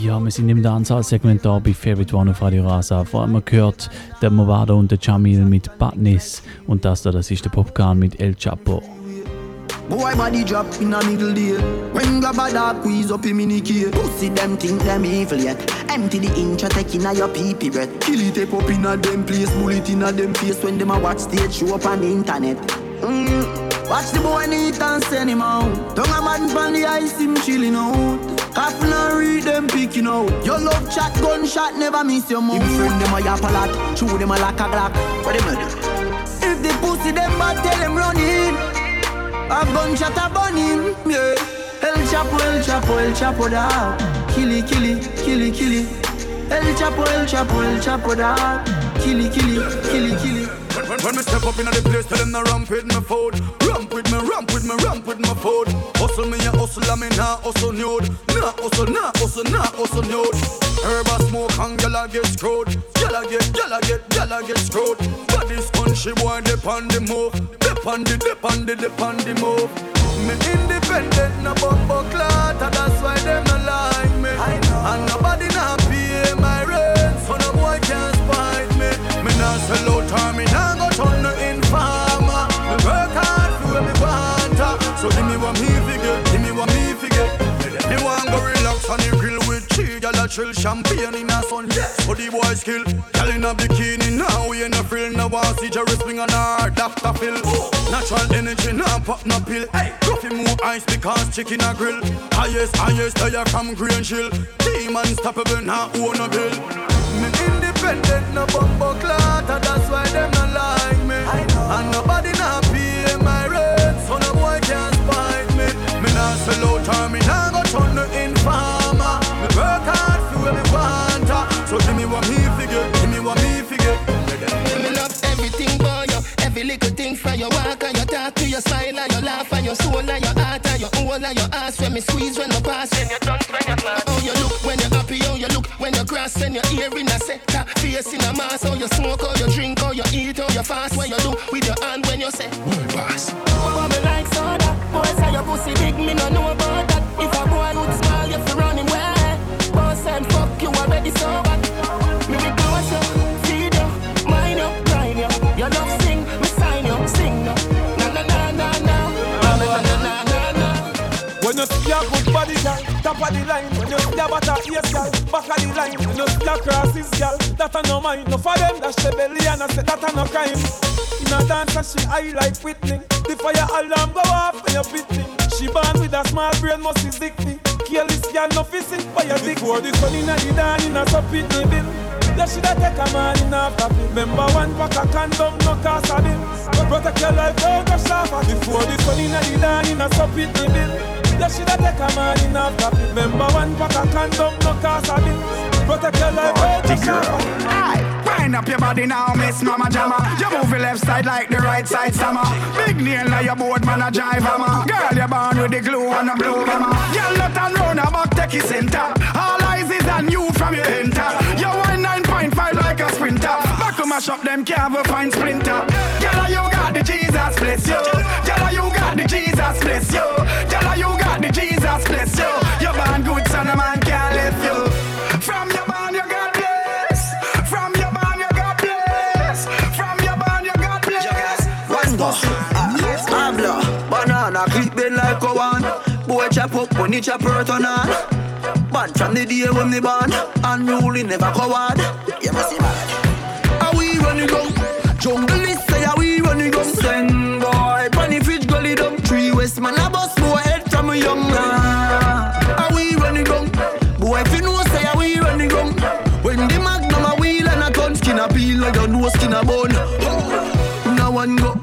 Ja, wir sind im Dancehall-Segment da bei Favorite One auf Radio Rasa. Vor allem man gehört der Movado und der Jamil mit Badness und das da, das ist der Popcorn mit El Chapo. Boy body drop in a middle day When grab a dog squeeze up him in the key Pussy them think them evil yet Empty the inch a take in a your pee pee breath. Kill it tape up in a them place Bullet in a them face. When them a watch stage show up on the internet. Mm. Watch the boy neat and send him out. Don't a man from the ice him chilling out. Coffin and read them picking out. Your love chat gunshot never miss your mouth. Him friend them a yap a lot. Chew them a like a glock. What them a do? If the pussy them bad tell them run in a gunshot burn him, yeah. El Chapo, El Chapo, El Chapo da. Killy, killy, killy, killy. El Chapo, El Chapo, El Chapo da. Killy, killy, killy, killy. When, when, when me step up in the place, tell them to ramp with me food. Ramp with me, ramp with me, ramp with my food. Hustle me, a hustle, I me nah hustle nude. Nah hustle, nah hustle, nah hustle nude. Herb a smoke and gyal get screwed. Gyal get, gyal get, gyal get screwed. But this country boy dip on the move. Dip on the, dip on the, dip on the move. Me independent, no bumbo and that's why them not like me. And nobody not pay my rent, chill champagne in a sun. So the boy skill, gyal in a bikini now we in a frill. Now want see Jerry Spring on her Dr. Phil. Natural energy, now pop no pill. Hey, coffee more ice because chicken a grill. Highest, highest, tire from Green Chill. Team unstoppable, now own a bill. Me independent, no bumbo and that's why them not like me. And nobody not pay my rent, so no boy can't spite me. Me not sell out or me not go turn no informer. Me work for where me want her. So give me what me figure, give me what me figure. Me love everything boy, you every little thing from your walk and your talk to your smile and your laugh and your soul and your heart and your whole and your ass when me squeeze when I pass. When you dance when you class. How oh, you look when you're happy, how you look when you cross oh, and your ear in a sector, face in a mask. How oh, you smoke, how you drink, how you eat, how you fast. What you do with your hand when you say, World boss. Bubble like soda, boy say your pussy big, me no know When you see a good body, girl, top of the line. When you see a butter ears, girl, back of the line. When you see a crosses, girl, that a no mind. No for them, that's the belly and I say that a no crime. In a dance, she high like Whitney. The fire alarm go off when you beat me. She born with a small brain, must be sickly. Careless girl, no physics, but you dick. Before the sun in a the dawn, in a so pitney bill. You shoulda take a man in a pill. Remember one pack of condom, no cost a bill. Protect your life, don't go sharper. Before the sun in a the dawn, in a so pitney bill. You shoulda take a man in a pill. Remember one pack of condom, no cost a bill. Protect your life, don't go sharper. Aye, wind up your body now, Miss Mama Jamma. You move your left side like the right side summer. Big nail like your board, man, a jive hammer. Girl, you're born with the glue and the blue hammer. Girl, left and round about take it center. All eyes is on you from your enter. You wine 9.5 like a sprinter. Back to mash up them can't find splinter. Girl, you got the Jesus bless you got the Jesus bless you. Tell her you got the Jesus bless you. You're born good, son of man can't lift you. From your born, you got bless. From your born, you got bless. From your born, you got blessed. One go. Ambler, banana, clip bend like a one. Boy, chop up, money chop hurt on on. From the day when they born. Unruly, never coward. You must be mad. Are we running down? Jungle is say, are we running down? Send West man a bust more head from a young man. How we running down? Boy, if you know say how we running down. When the magnum a wheel and a gun skin a peel like your nose skin a bone. Now one go.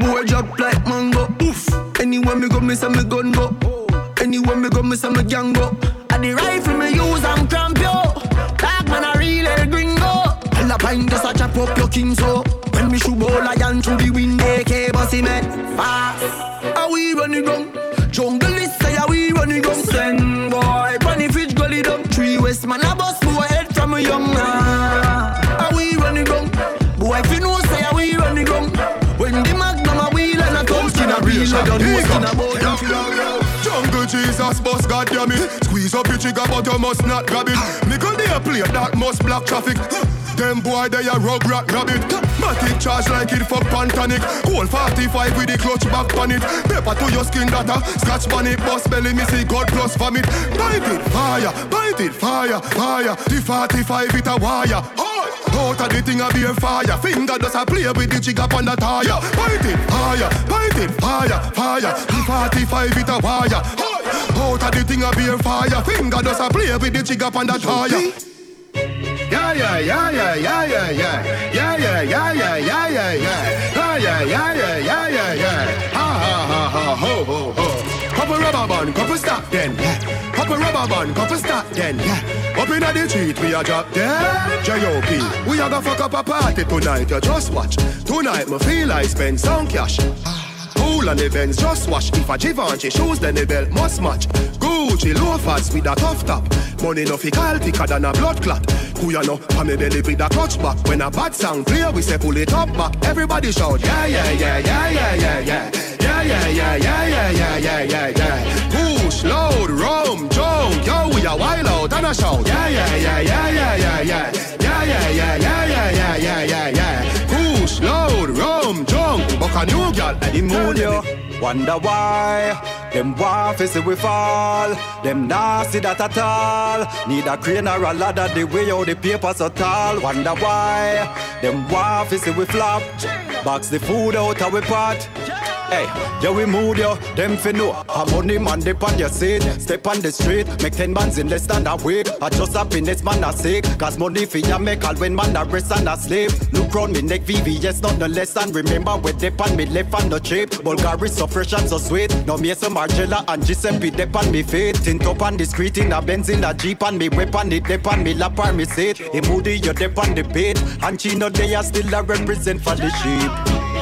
Boy drop like mango. Oof. Anywhere me go, me say me gun go. Anywhere me go, me say me gang go. And the rifle me use, I'm cramp yo. Dog man a real El Gringo. Hell a pint just a chop up your king so. Me shoot ball lion through the window, AK bossy man. Fast. How we running down? Jungle list say how we running down. Send boy, funny fridge gully down. Three west man a bust boy head from a young man. How we running down? Boy, if you know say how we running down. When the magnum a wheel and a tongue skin a real, like a nose skin a bone. Jungle Jesus, boss, goddamn it. Squeeze up your trigger, but you must not grab it. Ah. Nickel there play that must block traffic. Them boy they a rug rat rabbit. Matic charge like it for pantanic. Cold 45 with the clutch back on it. Pepper to your skin data. Scratch it, boss belly me see God plus vomit. Bite it, fire, bite it, fire, fire. The 45 it a wire. Out of the thing a beer fire. Finger does a play with the jig up on the tire. Bite it, fire, bite it, fire, fire. The 45 it a wire. Out of the thing a beer fire. Finger does a play with the jig up on the tire. Yeah, yeah, yeah, yeah, yeah, yeah, yeah. Yeah, yeah, yeah, yeah, yeah, yeah, yeah. Yeah, yeah, yeah, yeah, yeah, yeah, yeah. Ha, ha, ha, ha, ho, ho, ho. Couple rubber band, couple stop then, yeah. Couple rubber band, couple stop then, yeah. Up inna the street, we a drop dead. J.O.P. We a go fuck up a party tonight, you just watch. Tonight, me feel I spend some cash. Cool on the Benz, just wash. If a Givenchy shoes, then the belt must match. Gucci loafers with a tough top. Money no fi call thicker than a blood clot. Who ya know? Pa me belly with a clutch back. When a bad sound play, we say pull it up back. Everybody shout, yeah, yeah, yeah, yeah, yeah, yeah, yeah. Yeah, yeah, yeah, yeah, yeah, yeah, yeah, yeah, yeah. Push, load, rum, junk, yo, we a wild out and a shout. Yeah, yeah, yeah, yeah, yeah, yeah, yeah. Yeah, yeah, yeah, yeah, yeah, yeah, yeah, yeah, yeah. Push, load, rum, junk, buck a new girl, and the mood, yo. Wonder why them fi see we fall. Them nah see that at all. Need a crane or a ladder the way how the paper so tall. Wonder why them fi see we flop. Box the food out of we pot. Hey, yo we mood yo, them fi know How money man dip on your seat Step on the street, make ten bands in less than a week I just happiness man a sick Cause money fi ya make all when man a rest and a sleep Look round me neck VVS not no less and remember when dip on me left and the cheap Bulgari so fresh and so sweet No me so Margella and Giuseppe dip on me feet Tint up on the street in a Benz in a Jeep and me whip on it dip on me lap on me seat Hey moody you dip on the beat And Chino they are still a represent for the sheep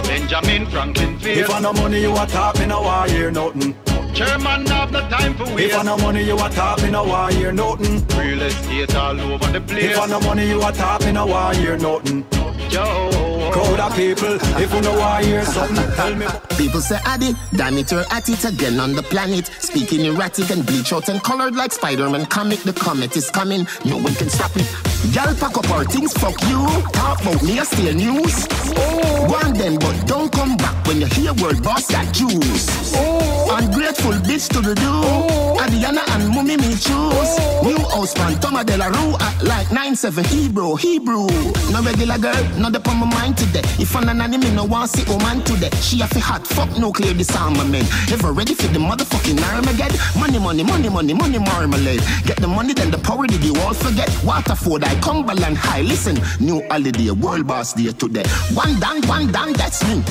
Benjamin Franklin face. If I no money you a talk, me no want hear nothing. Chairman have no time for waste. If I no money you a talk, me no want hear nothing. Real estate all over the place. If I no money you a talk, me no want hear nothing. Yo. Crowd of people, if you know want hear something, tell me. People say Addy, damn it, you're at it again on the planet. Speaking erratic and bleach out and colored like Spider-Man comic. The comet is coming, no one can stop it. Y'all pack up our things, fuck you. Talk about me, I steal news. Oh. One then, but don't come back when you hear word boss got juice. Oh. Oh. Ungrateful bitch to the do. Oh. Adiana and Mummy me choose. Oh. New house man, Toma de la Rue at like 9-7 Hebrew, Hebrew. No regular girl, not the on my mind today. If I'm an anime, no one see woman today. She a fi hot, fuck no clear disarmament. Ever ready for the motherfucking Armageddon? Money, money, money, money, money, marmalade. Get the money, then the power did you all forget? Waterford, I Cumberland High. Listen, new holiday, world boss day today. One down, one down, that's me.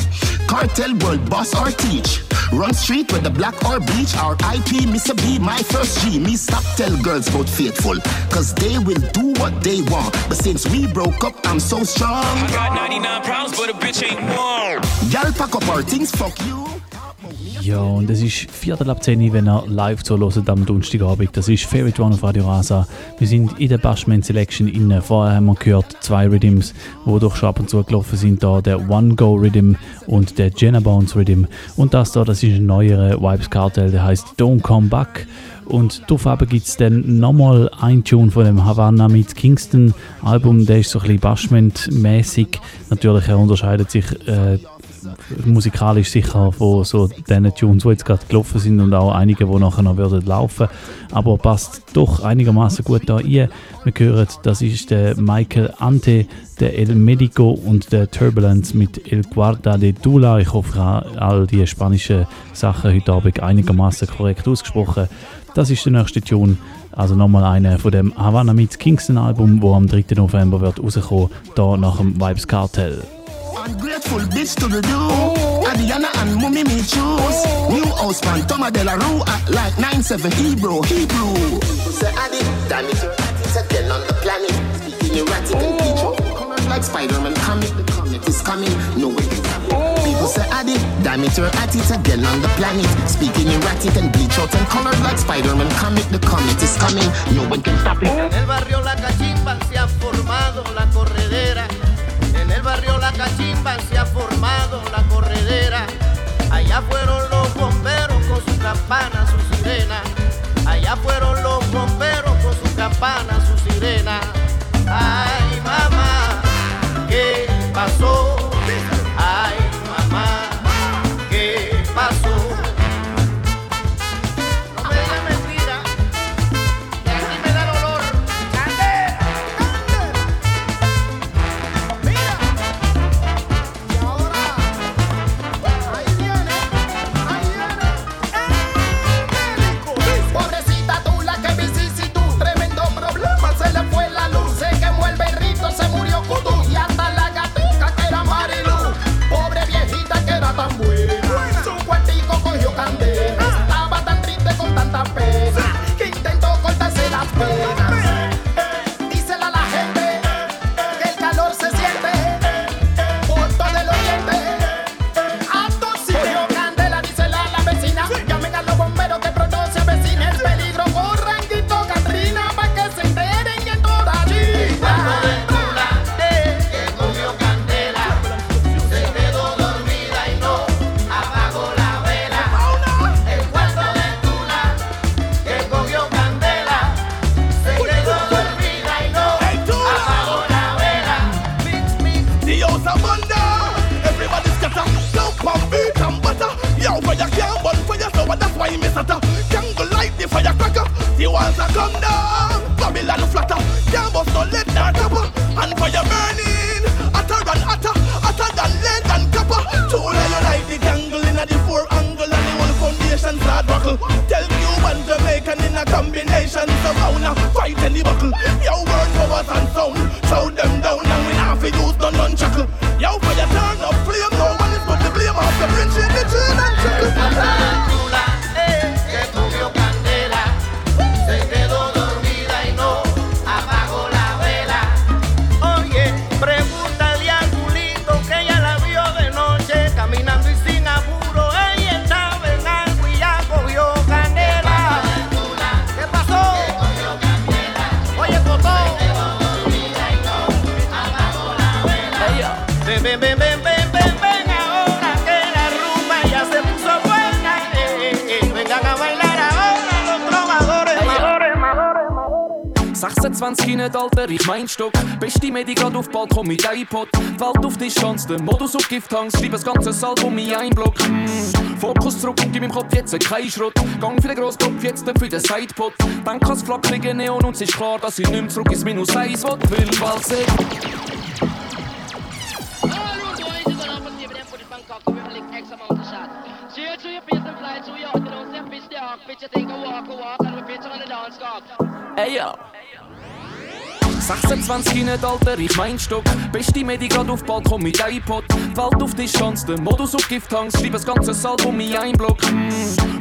Cartel world boss or teach. Run street with the black or beach or IP, Mr. B, my first G. Me stop tell girls about faithful, cause they will do what they want. But since we broke up, I'm so strong. I got 99 problems, but a bitch ain't one. Y'all pack up our things, fuck you. Ja, und es ist Viertel ab 10 Uhr, wenn ihr live zuhört am Donnerstagabend. Das ist Favorite One auf Radio Rasa. Wir sind in der Bashman Selection inne. Vorher haben wir gehört zwei Rhythms, die doch schon ab und zu gelaufen sind. Da der One Go Rhythm und der Jenna Bones Rhythm. Und das da, das ist ein neuerer Vibes Cartel, der heißt Don't Come Back. Und darauf gibt es dann nochmal ein Tune von dem Havana mit Kingston Album, der ist so ein bisschen Bashment-mäßig. Natürlich er unterscheidet sich äh, musikalisch sicher von so diesen Tunes, die jetzt gerade gelaufen sind und auch einige, die nachher noch würden laufen. Aber passt doch einigermaßen gut da rein. Wir hören, das ist der Michael Ante, der El Medico und der Turbulence mit El Guarda de Dula. Ich hoffe, ich habe all die spanischen Sachen heute Abend einigermaßen korrekt ausgesprochen. Das ist der nächste Tune. Also nochmal einer von dem Havana Meets Kingston Album, wo am 3. November wird rauskommen, da nach dem Vibes Cartel. Ungrateful bitch to the do. Adiana and Mummy me choose. New house man, Toma de la Rue, act like 9-7 Hebrew, Hebrew. Say Addy, damn it, it's again on the planet. Speaking erratic and teach oh. Colored like Spider-Man comic, the comet is coming, no way can stop it. People say Addy, damn it, you're at it again on the planet. Speaking erratic and bleach out and colored like Spider-Man comic, the comet is coming, no one can stop it. En el barrio La Cachimba se ha formado la corredera. Cachimba se ha formado la corredera. Allá fueron los bomberos con su campana, su sirena. Allá fueron los bomberos con su campana, su sirena. Ay, mamá, ¿qué pasó? Grad auf Balkon mit iPod. Die Welt auf die Chance, der Modus auf Gifthangs. Schreib das ganze Album in ein Block. Mm. Fokus zurück und gib im Kopf jetzt kein Schrott. Gang für den Grosskopf, jetzt für den Sidepot. Denk ans flacklige Neon und es ist klar, dass ich mehr zurück ins Minus 1 will. Will, weil 26 in Alter, ich mein Stock. Beste Medi auf Balkon mit iPod. Welt auf die Chance, der Modus auf Gifthangs. Schreib das ganze Album in ein Block.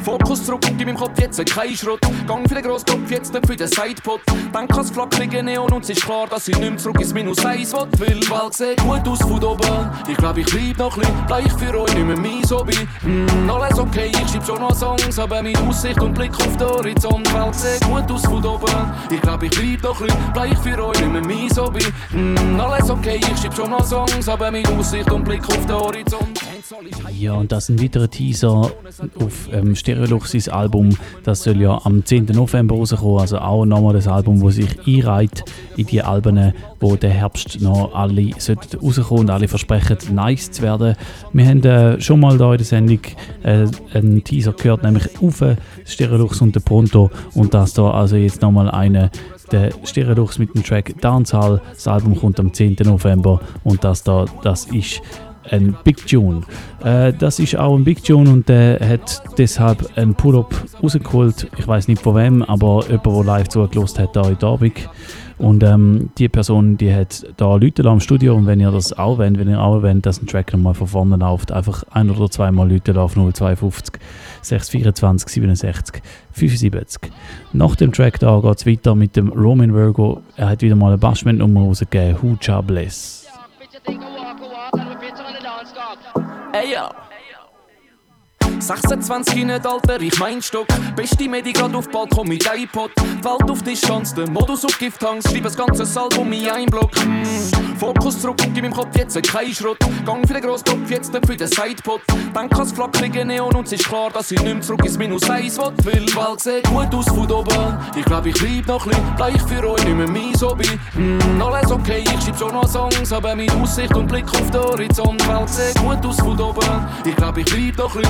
Fokus zurück und gib im Kopf jetzt kein Schrott. Gang für den Grosskopf, jetzt für den Sidepot. Denk ans flacklige Neon und es ist klar, dass ich nicht mehr zurück ins Minus 1 will. Weil die Welt sieht gut aus von oben. Ich glaub, ich bleib noch ein bleich für euch, nicht mehr mein Hobby. Mm, alles okay, ich schreib schon noch Songs, aber mit Aussicht und Blick auf den Horizont. Die Welt sieht gut aus von oben. Ich glaub, ich bleib noch ein bleich für euch, nicht mehr mein bin. Mm, alles okay, ich schreib schon noch Songs, aber mit Aussicht und Blick auf den Horizont. Ja, und das ist ein weiterer Teaser auf ähm, Stereoluxis Album. Das soll ja am 10. November rauskommen. Also auch nochmal das Album, das sich einreiht in die Alben, wo der Herbst noch alle rauskommen und alle versprechen, nice zu werden. Wir haben äh, schon mal da in der Sendung äh, einen Teaser gehört, nämlich auf Stereolux und der Pronto. Und das da also jetzt nochmal eine der Stereolux mit dem Track Dancehall. Das Album kommt am 10. November und das da, das ist ein Big Tune. Äh, das ist auch ein Big Tune und der hat deshalb einen Pull-Up rausgeholt. Ich weiß nicht von wem, aber jemand, der live zugelost hat, da in Abend. Und ähm, die Person, die hat da Leute am Studio und wenn ihr das auch wollt, wenn ihr auch wollt, dass ein Track nochmal von vorne läuft, einfach ein oder zweimal Leute auf 052 624 67 75. Nach dem Track da geht es weiter mit dem Roman Virgo. Er hat wieder mal eine Bashment-Nummer rausgegeben, Who Bless. Hey yo. 26 nicht Alter, ich mein Stock. Beste Medi grad auf Balkon mit iPod. Welt auf die Chance, der Modus auf Gifthangs. Schreib das ganze Album in ein Block. Mm. Fokus zurück, gib meinem Kopf jetzt kein Schrott. Gang für den Grosskopf, jetzt für den Sidepot. Denk ans flackerige Neon und es ist klar, dass ich nicht zurück ins Minus 1 will. Weil die Welt sieht gut aus von oben. Ich glaub, ich bleib noch ein bleib für euch nicht mehr mein Hobby. Mm, alles okay, ich schreib schon noch Songs, aber mit Aussicht und Blick auf den Horizont. Die Welt sieht gut aus von oben. Ich glaub, ich bleib noch ein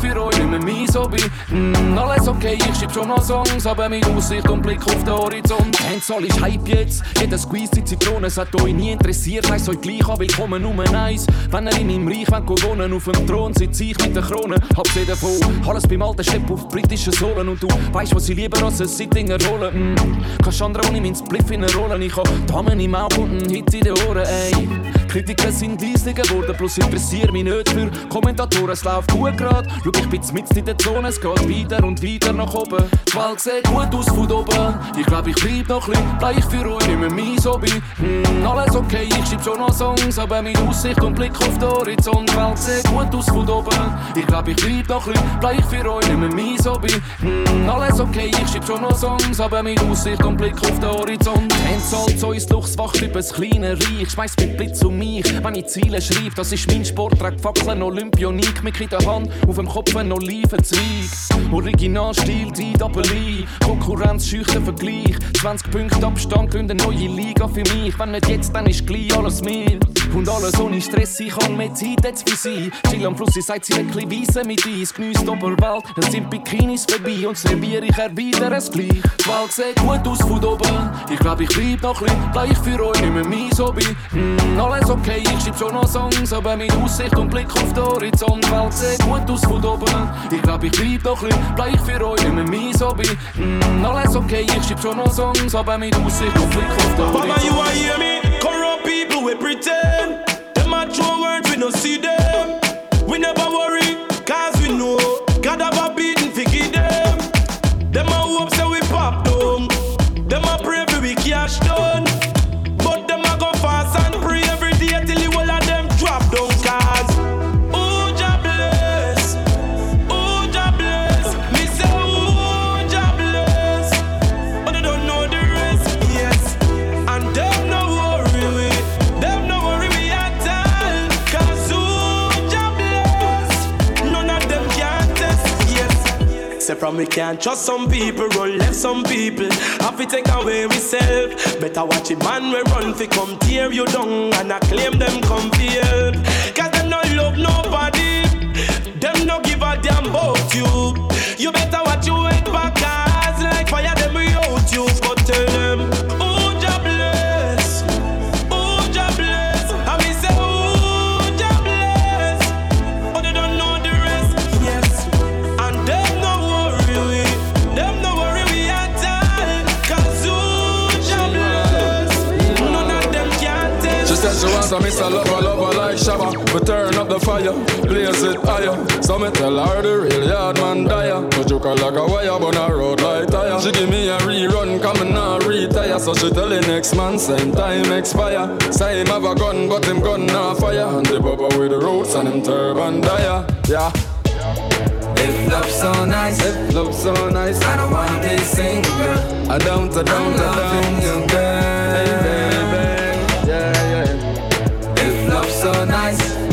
bleib für euch nicht mehr mein Hobby. Mm, alles okay, ich schreib schon noch Songs, aber mit Aussicht und Blick auf den Horizont. Handsoll ist Hype jetzt, jeder Squeeze die Zitrone, hat euch nie interessiert, heißt euch gleich an, willkommen Nummer eins. Wenn er in meinem Reich wollt, wohnen auf dem Thron, sitze ich mit der Krone, sie davon. Alles beim alten Chef auf britischen Sohlen und du weißt, was ich lieber als ein Sitting erholen. Mm. Kannst andere ohne meinen Spliff in Rollen, ich hab Damen im Auge und einen Hit in den Ohren, ey. Kritiker sind leislicher geworden, plus interessiert mich nicht für Kommentatoren, es läuft gut grad. Schau, ich bin mit in der Zone, es geht weiter und weiter nach oben. Die Welt sieht gut aus von oben. Ich glaub, ich bleib noch ein bleib ich für euch nicht mehr mein Hobby. Hm, alles okay, ich schreib schon noch Songs, aber mit Aussicht und Blick auf den Horizont. Die Welt sieht gut aus von oben. Ich glaub, ich bleib noch ein bleib ich für euch nicht mehr mein Hobby. Hm, alles okay, ich schreib schon noch Songs, aber mit Aussicht und Blick auf den Horizont. Endzahlt so ins Luchs, wacht über das kleine Reich. Schmeiß mit Blitz um mich, wenn ich Ziele schreibe. Das ist mein Sport, trag Fackeln, Olympionik, mit in der Hand, auf dem Kopf ein Olivenzweig. Originalstil, die Doppel-I, Konkurrenz, schüchter Vergleich. 20 Punkte Abstand, gründe neue Liga für mich. Wenn nicht jetzt, dann ist gleich alles mir. Und alles ohne Stress, ich kann mehr Zeit jetzt für sie. Chill am Fluss, ich sagt sie wirklich weise mit Eis. Genießt die Oberwelt, es sind Bikinis vorbei und serviere ich erwidere es gleich. Die Welt sieht gut aus von oben. Ich glaub, ich bleib noch ein bleib für euch nicht mehr mein Hobby. Mm, alles okay, ich schreib schon noch Songs, aber mit Aussicht und Blick auf den Horizont. Die Welt sieht gut aus von oben. Ich glaub, ich bleib noch ein bleib für euch mehr mein Hobby. Mm, alles okay, ich schreib schon noch Songs, aber mit Aussicht und Blick auf. Papa, you are hear me? Corrupt people, we pretend. Them a true words, we no see them. From we can't trust some people, run left some people. Have to take away myself. Better watch it, man. We run fi come tear you down and I claim them come fi help. Cause them no love nobody. Them no give a damn about you. You better She wants a Lover, lover like Shabba. We turn up the fire, blaze it higher. So me tell her the real yard man dire. But you can like a wire, but a road like tire. She give me a rerun, come now retire. So she tell the next man, same time expire. Say him have a gun, but him gun not fire. And the bubba with the roots and him turban dire. Yeah. If love's so nice, if love's so nice, I don't wanna be single. I don't, I don't, I don't, you, girl.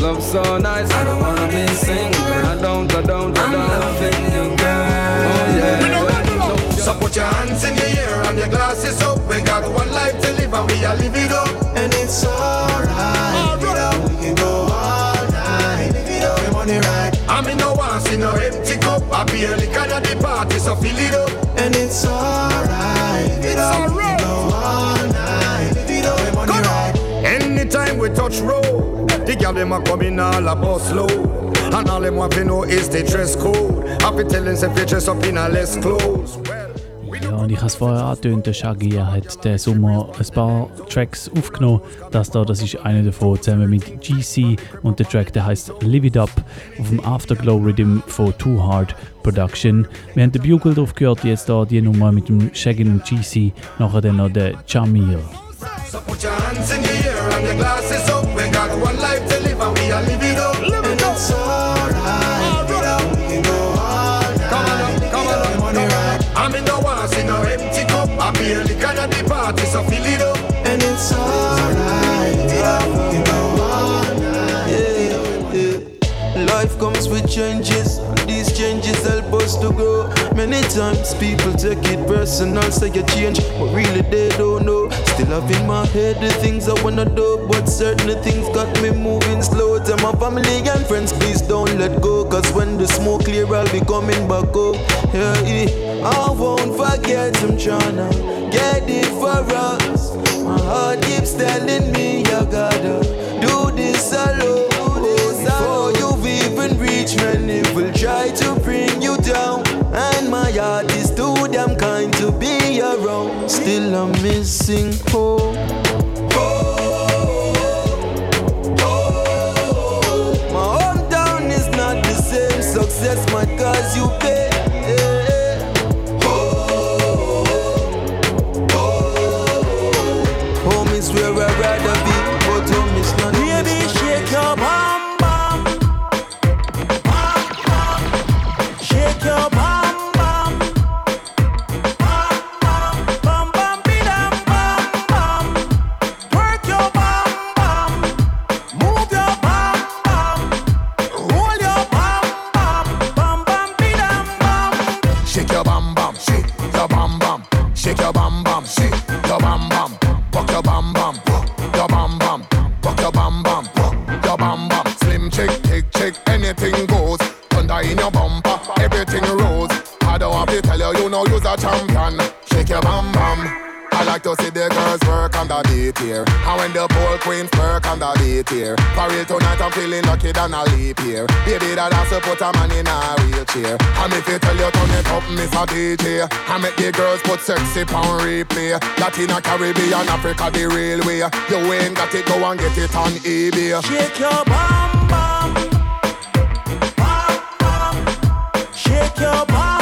Love so nice. I don't wanna be single. I don't, I don't, I don't. I'm loving you, girl. Oh yeah. So put your hands in the air and your glasses up. We got one life to live and we are living it up. And it's alright. Right. We can go all night. Live it up. money right. I mean no one see no empty cup. I barely can at the party, so fill it up. And it's alright. Live it up. We can go all night. Live it up. money right. Anytime we touch road, the girl them a come in all about slow. And all them want to know is the dress code. Happy telling them if dress up in a less clothes. Ja, und ich habe es vorher angetönt, der Shaggy hat diesen Sommer ein paar Tracks aufgenommen. Das da, das ist einer davon, zusammen mit GC. Und der Track, der heißt Live It Up auf dem Afterglow Rhythm von Too Hard Production. Wir haben den Bugle drauf gehört, jetzt da die Nummer mit dem Shaggy und GC. Nachher dann noch der Jamil. So put your hands in the air and glasses comes with changes, and these changes help us to grow. Many times people take it personal, say you change, but really they don't know. Still have in my head the things I wanna do, but certain things got me moving slow. Tell my family and friends, please don't let go, cause when the smoke clear, I'll be coming back up. Yeah, yeah. I won't forget, I'm tryna get it for us. My heart keeps telling me you gotta do this alone. Before you've even will try to bring you down. And my heart is too damn kind to be around. Still I'm missing home. My hometown is not the same. Success might cause you pain. For real tonight, I'm feeling lucky than a leap here. Baby, that has to put a man in a wheelchair. And if you tell you turn it up, Miss a DJ. I make the girls put sexy pound replay. Latina, Caribbean, Africa, the real way. You ain't got it, go and get it on eBay. Shake your bum bum. Bum, bum. Shake your bum.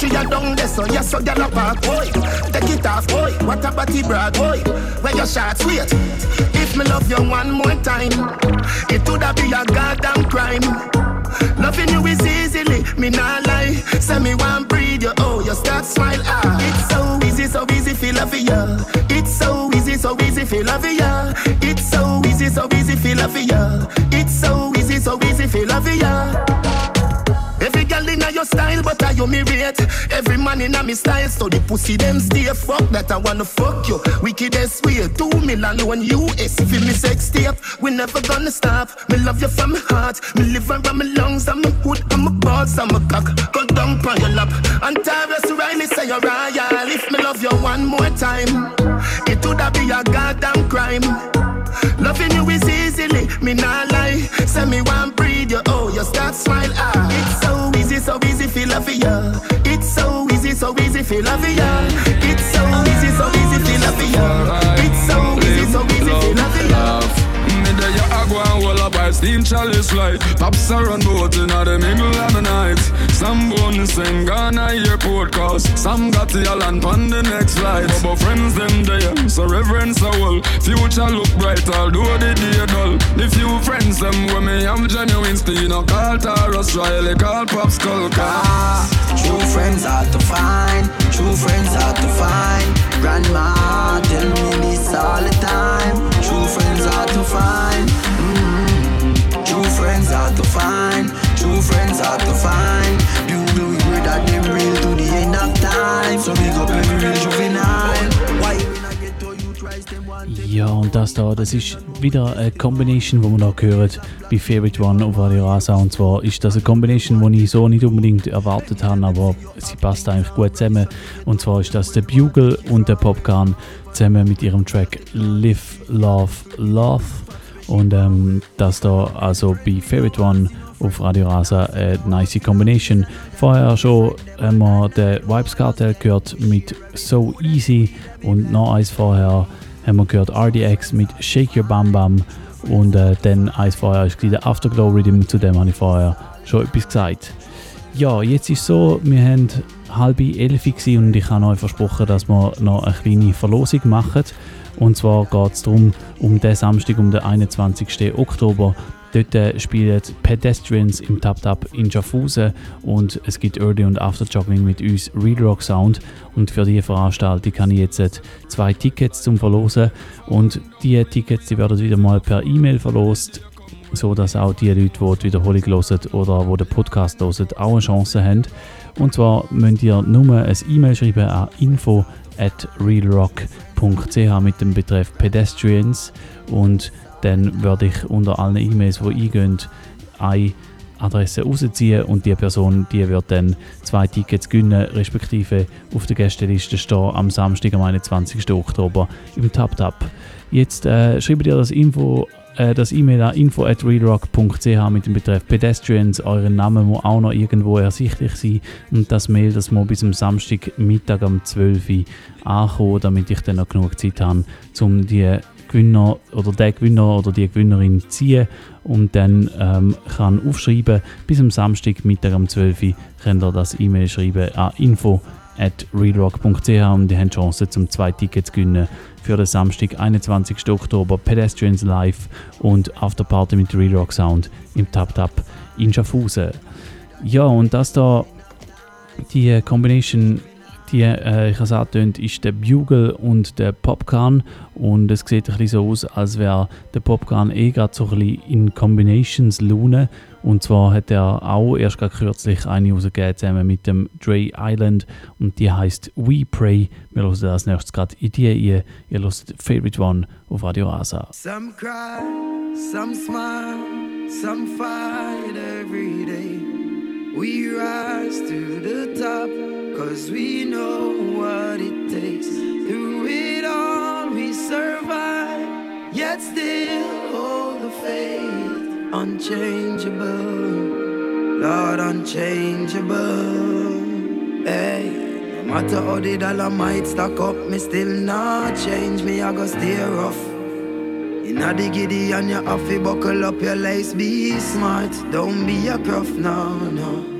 Half a down there, so yes, so gyal a park. Boy, take it off, boy. What a body brag, boy. Where your shots, wait. If me love you one more time, it woulda be a goddamn crime. Loving you is easily, me not lie. Say me one breathe you, oh, you start smile. Ah, it's so easy, so easy, feel love ya. It's so easy, so easy, feel love ya. It's so easy, so easy, feel love ya. It's so easy, so easy, feel love ya. Your style, but I you me rate. Every man in a me style, so the pussy them stay. Fuck that I wanna fuck you. Wickedest way, two million one US. Feel me sex tape, we never gonna stop. Me love you from my heart, me liver and my lungs, I'm a hood, I'm a balls, I'm a cock. Go down on your lap. And Tarrus Riley say you're royal. If me love you one more time, it woulda be a goddamn crime. Loving you is easily, me not lie. Say me one breathe you, oh, you start smile. Ah, it's so easy, so easy, feel love for ya. It's so easy, so easy, feel love for ya. It's so easy, so easy, feel love for ya. It's so easy, so easy, feel love for ya. Me there you a go and hold up by steam chalice light Pops are on boat in the middle of the night. Some bone sing Ghana airport cause Some got the island on the next flight. But friends them there, so reverence a wall future look bright, although the day dull. The few friends them when me am genuine, still no call Tarrus Riley, call Pop Skull Ah, true friends hard to find, true friends hard to find. Grandma tell me this all the time. Find. Mm-hmm. True friends hard to find. True friends hard to find. Bugle we pray that them real to the end of time. So big up every real juvenile. Why you Ja, und das da, das ist wieder eine Combination, die wir da hören bei Favorite One auf Radio Rasa. Und zwar ist das eine Combination, die ich so nicht unbedingt erwartet habe, aber sie passt eigentlich gut zusammen. Und zwar ist das der Bugle und der Popcorn zusammen mit ihrem Track Live, Love, Love. Und ähm, das da also bei Favorite One auf Radio Rasa eine nice Combination. Vorher schon haben wir den Vibes Cartel gehört mit So Easy und noch eins vorher haben wir gehört RDX mit Shake Your Bam Bam und äh, dann eins vorher ist der Afterglow Rhythm, zu dem habe ich vorher schon etwas gesagt. Ja, jetzt ist so, wir haben halb elf und ich habe euch versprochen, dass wir noch eine kleine Verlosung machen. Und zwar geht es darum, um den Samstag, um den 21. Oktober. Dort äh, spielen Pedestrians im Tap Tap in Schaffhausen und es gibt Early und After Jogging mit uns Real Rock Sound. Und für diese Veranstaltung habe ich jetzt äh, zwei Tickets zum Verlosen. Und diese Tickets die werden wieder mal per E-Mail verlost so dass auch die Leute, die die Wiederholung hören oder die den Podcast hören, auch eine Chance haben. Und zwar müsst ihr nur ein E-Mail schreiben an info at realrock.ch mit dem Betreff Pedestrians und dann werde ich unter allen E-Mails, die eingehen, eine Adresse rausziehen und die Person die wird dann zwei Tickets gewinnen, respektive auf der Gästeliste stehen am Samstag, am 21. Oktober im Tap Tap. Jetzt äh, schreibt ihr das Info äh, das E-Mail an info at realrock.ch mit dem Betreff Pedestrians. Euren Namen muss auch noch irgendwo ersichtlich sein. Und das Mail, das muss bis am Samstag Mittag um 12 Uhr ankommen, damit ich dann noch genug Zeit habe, um die Gewinner oder der Gewinner oder die Gewinnerin zu ziehen und dann ähm, kann aufschreiben, bis am Samstag Mittag um 12 Uhr könnt ihr das E-Mail schreiben an info at realrock.ch und die haben die Chance zum zwei Tickets zu gewinnen für den Samstag, 21. Oktober, Pedestrians Live und Afterparty mit Real Rock Sound im Tap Tap in Schaffhausen. Ja, und das da, die Combination, die äh, ich es angetönt, ist der Bugle und der Popcorn und es sieht ein bisschen so aus, als wäre der Popcorn eh gerade so ein bisschen in Combinations Lune und zwar hat er auch erst gerade kürzlich eine rausgegeben zusammen mit dem Dre Island und die heißt We Pray. Wir hören das nächstes gerade in die ihr, ihr hört Favorite One auf Radio Rasa. Some cry, some smile, some fight every day. We rise to the top, cause we know what it takes. Through it all, we survive, yet still hold the faith. Unchangeable, Lord, unchangeable. Hey, no matter how the dollar might stack up, me still not change. Me, I go stay rough. Inna the giddy and you have buckle up your lace. Be smart, don't be a gruff, no, no.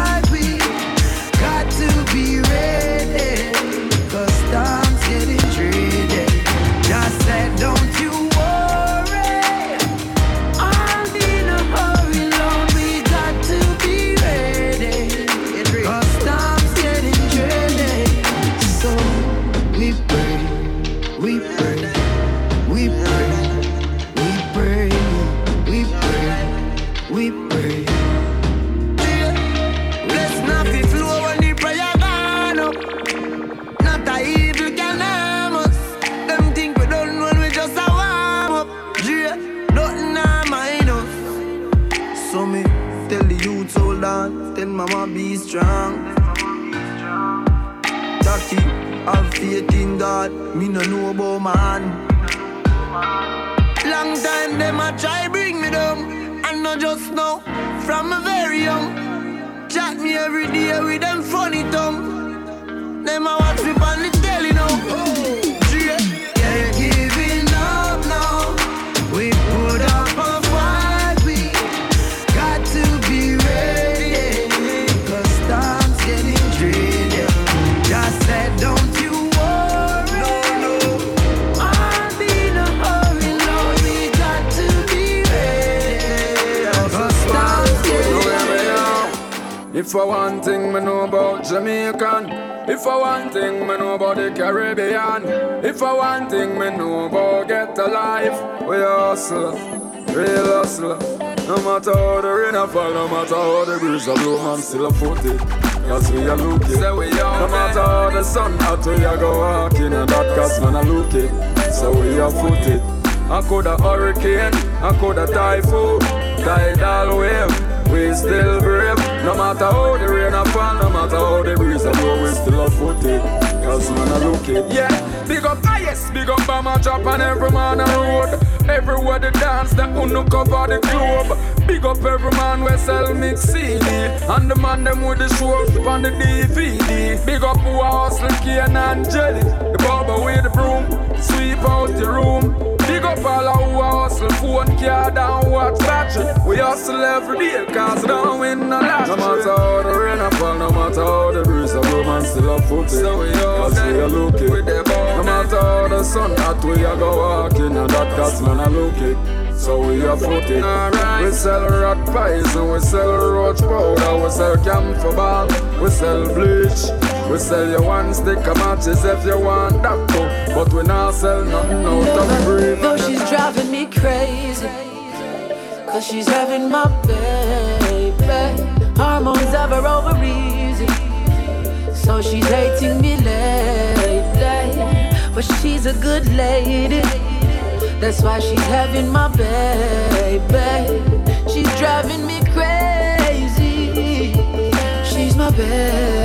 Cause mama be strong. Jackie, have faith in God. Me no know about man. long time them a try bring me down. And not just now, from a very young. Chat me every day with them funny tongue. Them a watch me on the telly now. Oh. If I one thing me know about Jamaican. If I one thing me know about the Caribbean. If I one thing me know about get alive We hustle, real hustle. No matter how the rain a fall, no matter how the breeze a blow Man still a foot it. Cause we are looking So we are No matter how the sun hot we a go walking And that cause man a looking So we are foot it. I coulda hurricane, I coulda typhoon. Tidal wave we still brave. No matter how the rain a fall, no matter how the breeze a blow, we still a foot it. Cause man a look it. Yeah, big up highest, big up Bama Drop and every man a road. Everywhere the dance, the uno cover the globe. Big up every man we sell mix CD. And the man them with the show on the DVD. Big up who a hustle, Kane and Jelly. The barber with the broom, sweep out the room. All who hustle, phone, car, down, watch battery. We hustle every day, cause don't win no lottery. No matter how the rain a fall, no matter how the breeze a blow, man still a foot So we cause we are looking. No matter how the sun hot, we a go walking, and that cause man a looking so we are footing. Right. We sell rat pies and we sell roach powder, we sell camphor ball, we sell bleach. We sell you one stick of matches if you want that but we not sell nothing out of breed. Though she's driving me crazy, cause she's having my baby. Hormones have her over easy, so she's hating me lately. But she's a good lady. That's why she's having my baby. She's driving me crazy. She's my baby.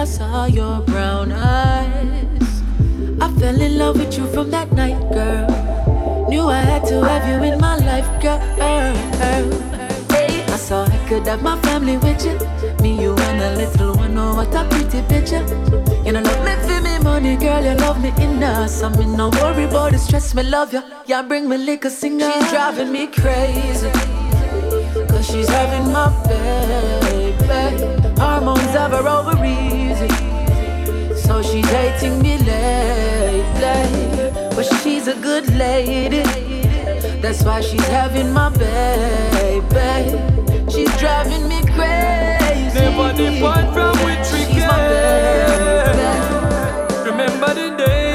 I saw your brown eyes, I fell in love with you from that night, girl. Knew I had to have you in my life, girl. I saw I could have my family with you. Me, you, and a little one. Oh, what a pretty picture. You know, love me for me money, girl. You love me enough. So me no worry about the stress. Me love you. Yeah, bring me liquor singer. She's driving me crazy. Cause she's having my baby. Hormones have her over easy. So she's hating me lately. But she's a good lady. That's why she's having my baby. She's driving me crazy. Never depart from which we. Remember the days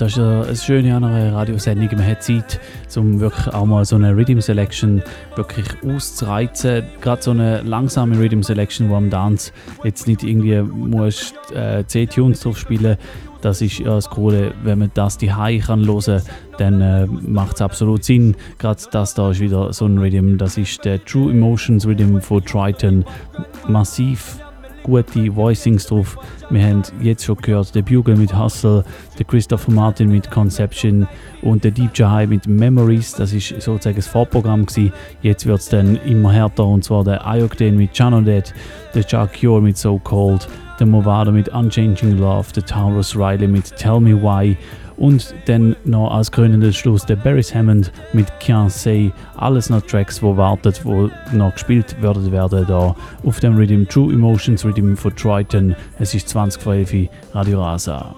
das ist ja das Schöne an einer Radiosendung. Man hat Zeit, um wirklich auch mal so eine Rhythm Selection wirklich auszureizen. Gerade so eine langsame Rhythm Selection, wo am Dance jetzt nicht irgendwie musst, äh, 10 Tunes drauf spielen das ist ja das Coole, wenn man das die High kann hören, dann äh, macht es absolut Sinn. Gerade das da ist wieder so ein Rhythm, das ist der True Emotions Rhythm von Triton. Massiv gute Voicings drauf. Wir haben jetzt schon gehört, der Bugle mit Hustle, der Christopher Martin mit Conception und der Deep Jahai mit Memories. Das ist sozusagen das Vorprogramm gewesen. Jetzt wird es dann immer härter und zwar der Ayokden mit Janodet, der Chuck Cure mit So Cold, der Movado mit Unchanging Love, der Taurus Riley mit Tell Me Why und dann noch als krönenden Schluss der Barry Hammond mit Can't Say. Alles noch Tracks, die warten, die noch gespielt werden werden da auf dem Rhythm True Emotions Rhythm von Triton. Es ist 2012 Radio Rasa.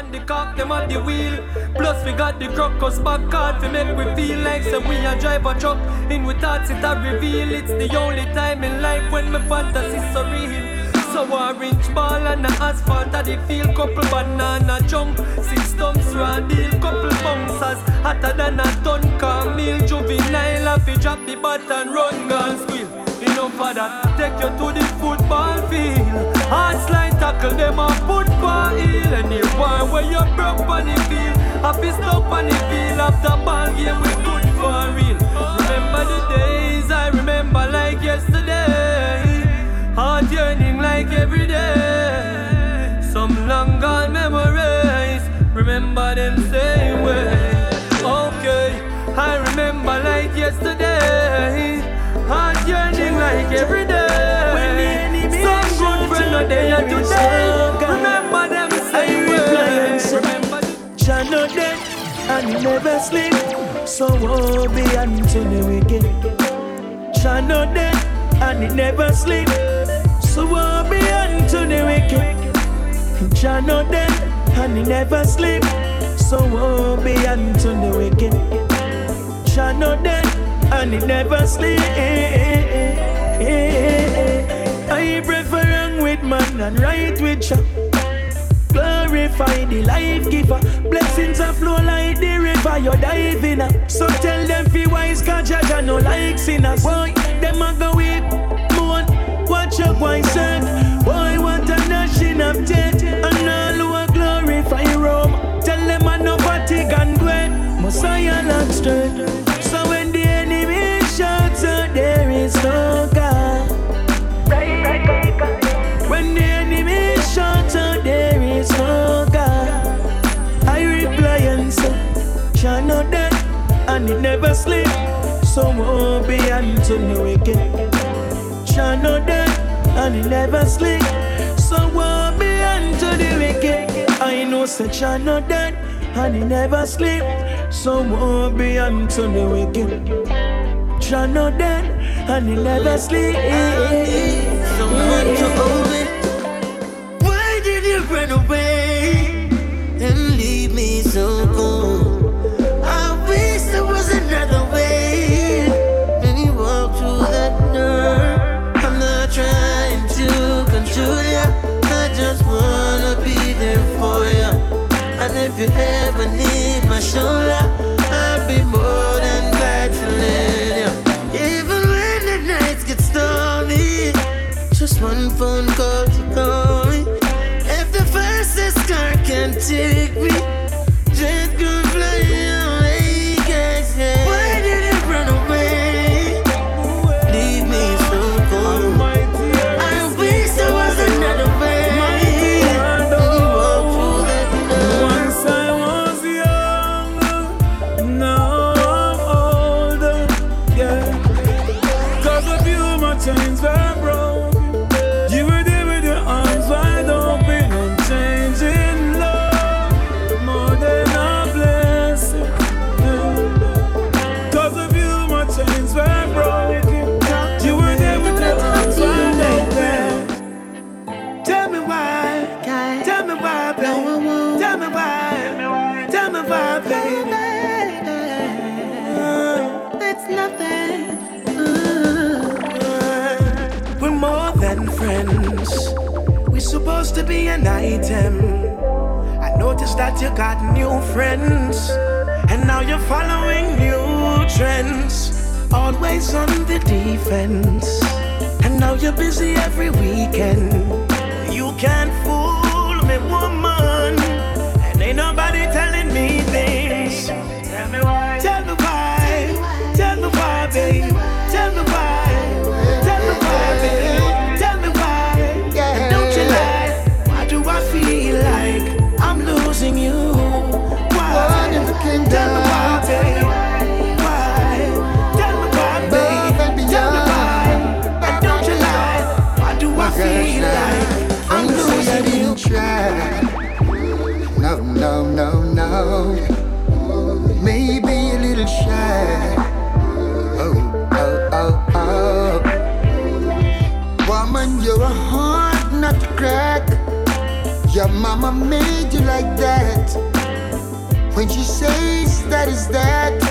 and the cock them at the wheel. Plus we got the crocus back card to make we feel like so we a drive a truck. In with thoughts it a reveal. It's the only time in life when my fantasy so real. So orange ball and the asphalt at the field. Couple banana jump Six stumps round deal. Couple bouncers Hotter than a ton Camille Juvenile Have to drop the bat and run Girl squeal. Enough of that Take you to the football field. Hard slide tackle them a football heel. Any one where you broke on the field be stuck on the field. After ball game we good for real. Remember the days I remember like yesterday. Heart yearning like every day. Some long gone memories. Remember them same way. Okay, I remember like yesterday. Heart yearning like every day. When the enemy Some good friend are there today. Remember them same way. Remember Jah know dead and never sleep. So woe be unto the wicked. Jah know dead and he never sleep. So woe be unto the wicked. Jah know dead and he never sleep. So woe be unto the wicked. Jah know dead and he never sleep. I prefer wrong with man and right with Jah. Glorify the life giver. Blessings are flow like the river you're diving up. So tell them fi wise cause Jaja no like sinners. Boy, them a go weep, Watch your boy serve. Boy, what a nation of death. And all who a glorify Rome. Tell them I no fatigue and gwen. Messiah land straight. So when the enemy shouts out, there is no God. When the enemy shouts out, there is no God. I reply and say, Jah know that, and he never sleep. So won't be unto the wicked. Jah know that, and he never sleep. So won't be unto the wicked. I know say Jah know that, and he never sleep. So won't be unto the wicked. Jah know that, and he never sleep. Someone to you ever need my shoulder, I'll be more than glad to lend ya. Even when the nights get stormy, just one phone call to call me. If the fastest car can take me, We're to be an item. I noticed that you got new friends, and now you're following new trends. Always on the defense, and now you're busy every weekend. You can't Maybe a little shy. Oh, oh, oh, oh. Woman, you're a to crack. Your mama made you like that. When she says that is that,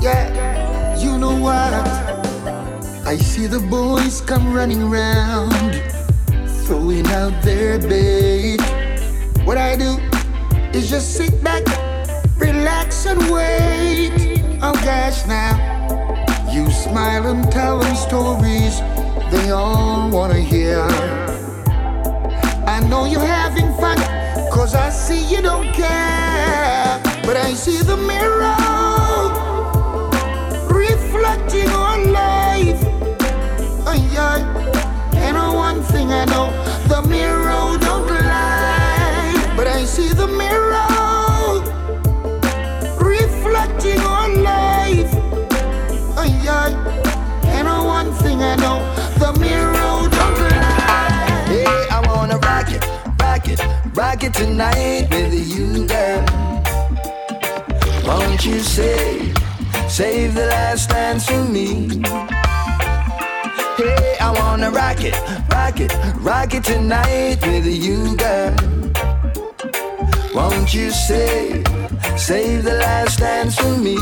yeah, you know what? I see the boys come running round throwing out their bait. What I do is just sit back, relax, and wait. Oh gosh, now you smile and tell them stories they all wanna hear. I know you're having fun, cause I see you don't care. But I see the mirror reflecting on life. Oh, yeah. And one thing I know. Tonight with you, girl. Won't you save, save the last dance for me? Hey, I wanna rock it, rock it, rock it tonight with you, girl. Won't you save, save the last dance for me?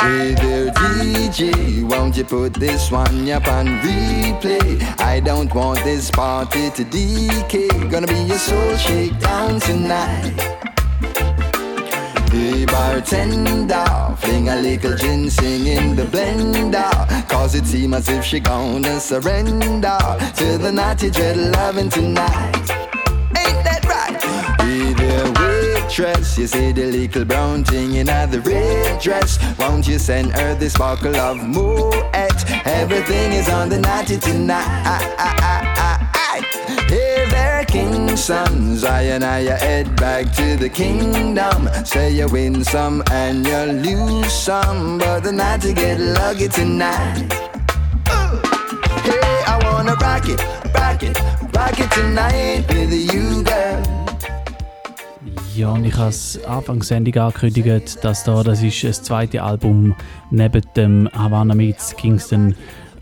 Hey there, DJ, won't you put this one up on replay? I don't want this party to decay. Gonna be a soul shakedown tonight. Hey bartender, fling a little ginseng in the blender Cause it seems as if she gonna surrender To the naughty dread loving tonight waitress, you see the little brown thing in the red dress Won't you send her this bottle of Moet? Everything is on the naughty tonight Hey there, king's sons, I and I head back to the kingdom. Say you win some and you lose some, but the night to get lucky tonight. Hey, I wanna rock it, rock it, rock it tonight with you, girl. Ja, und ich habe es Anfang der Sendung angekündigt, dass da, das ist das zweite Album neben dem Havana Meets Kingston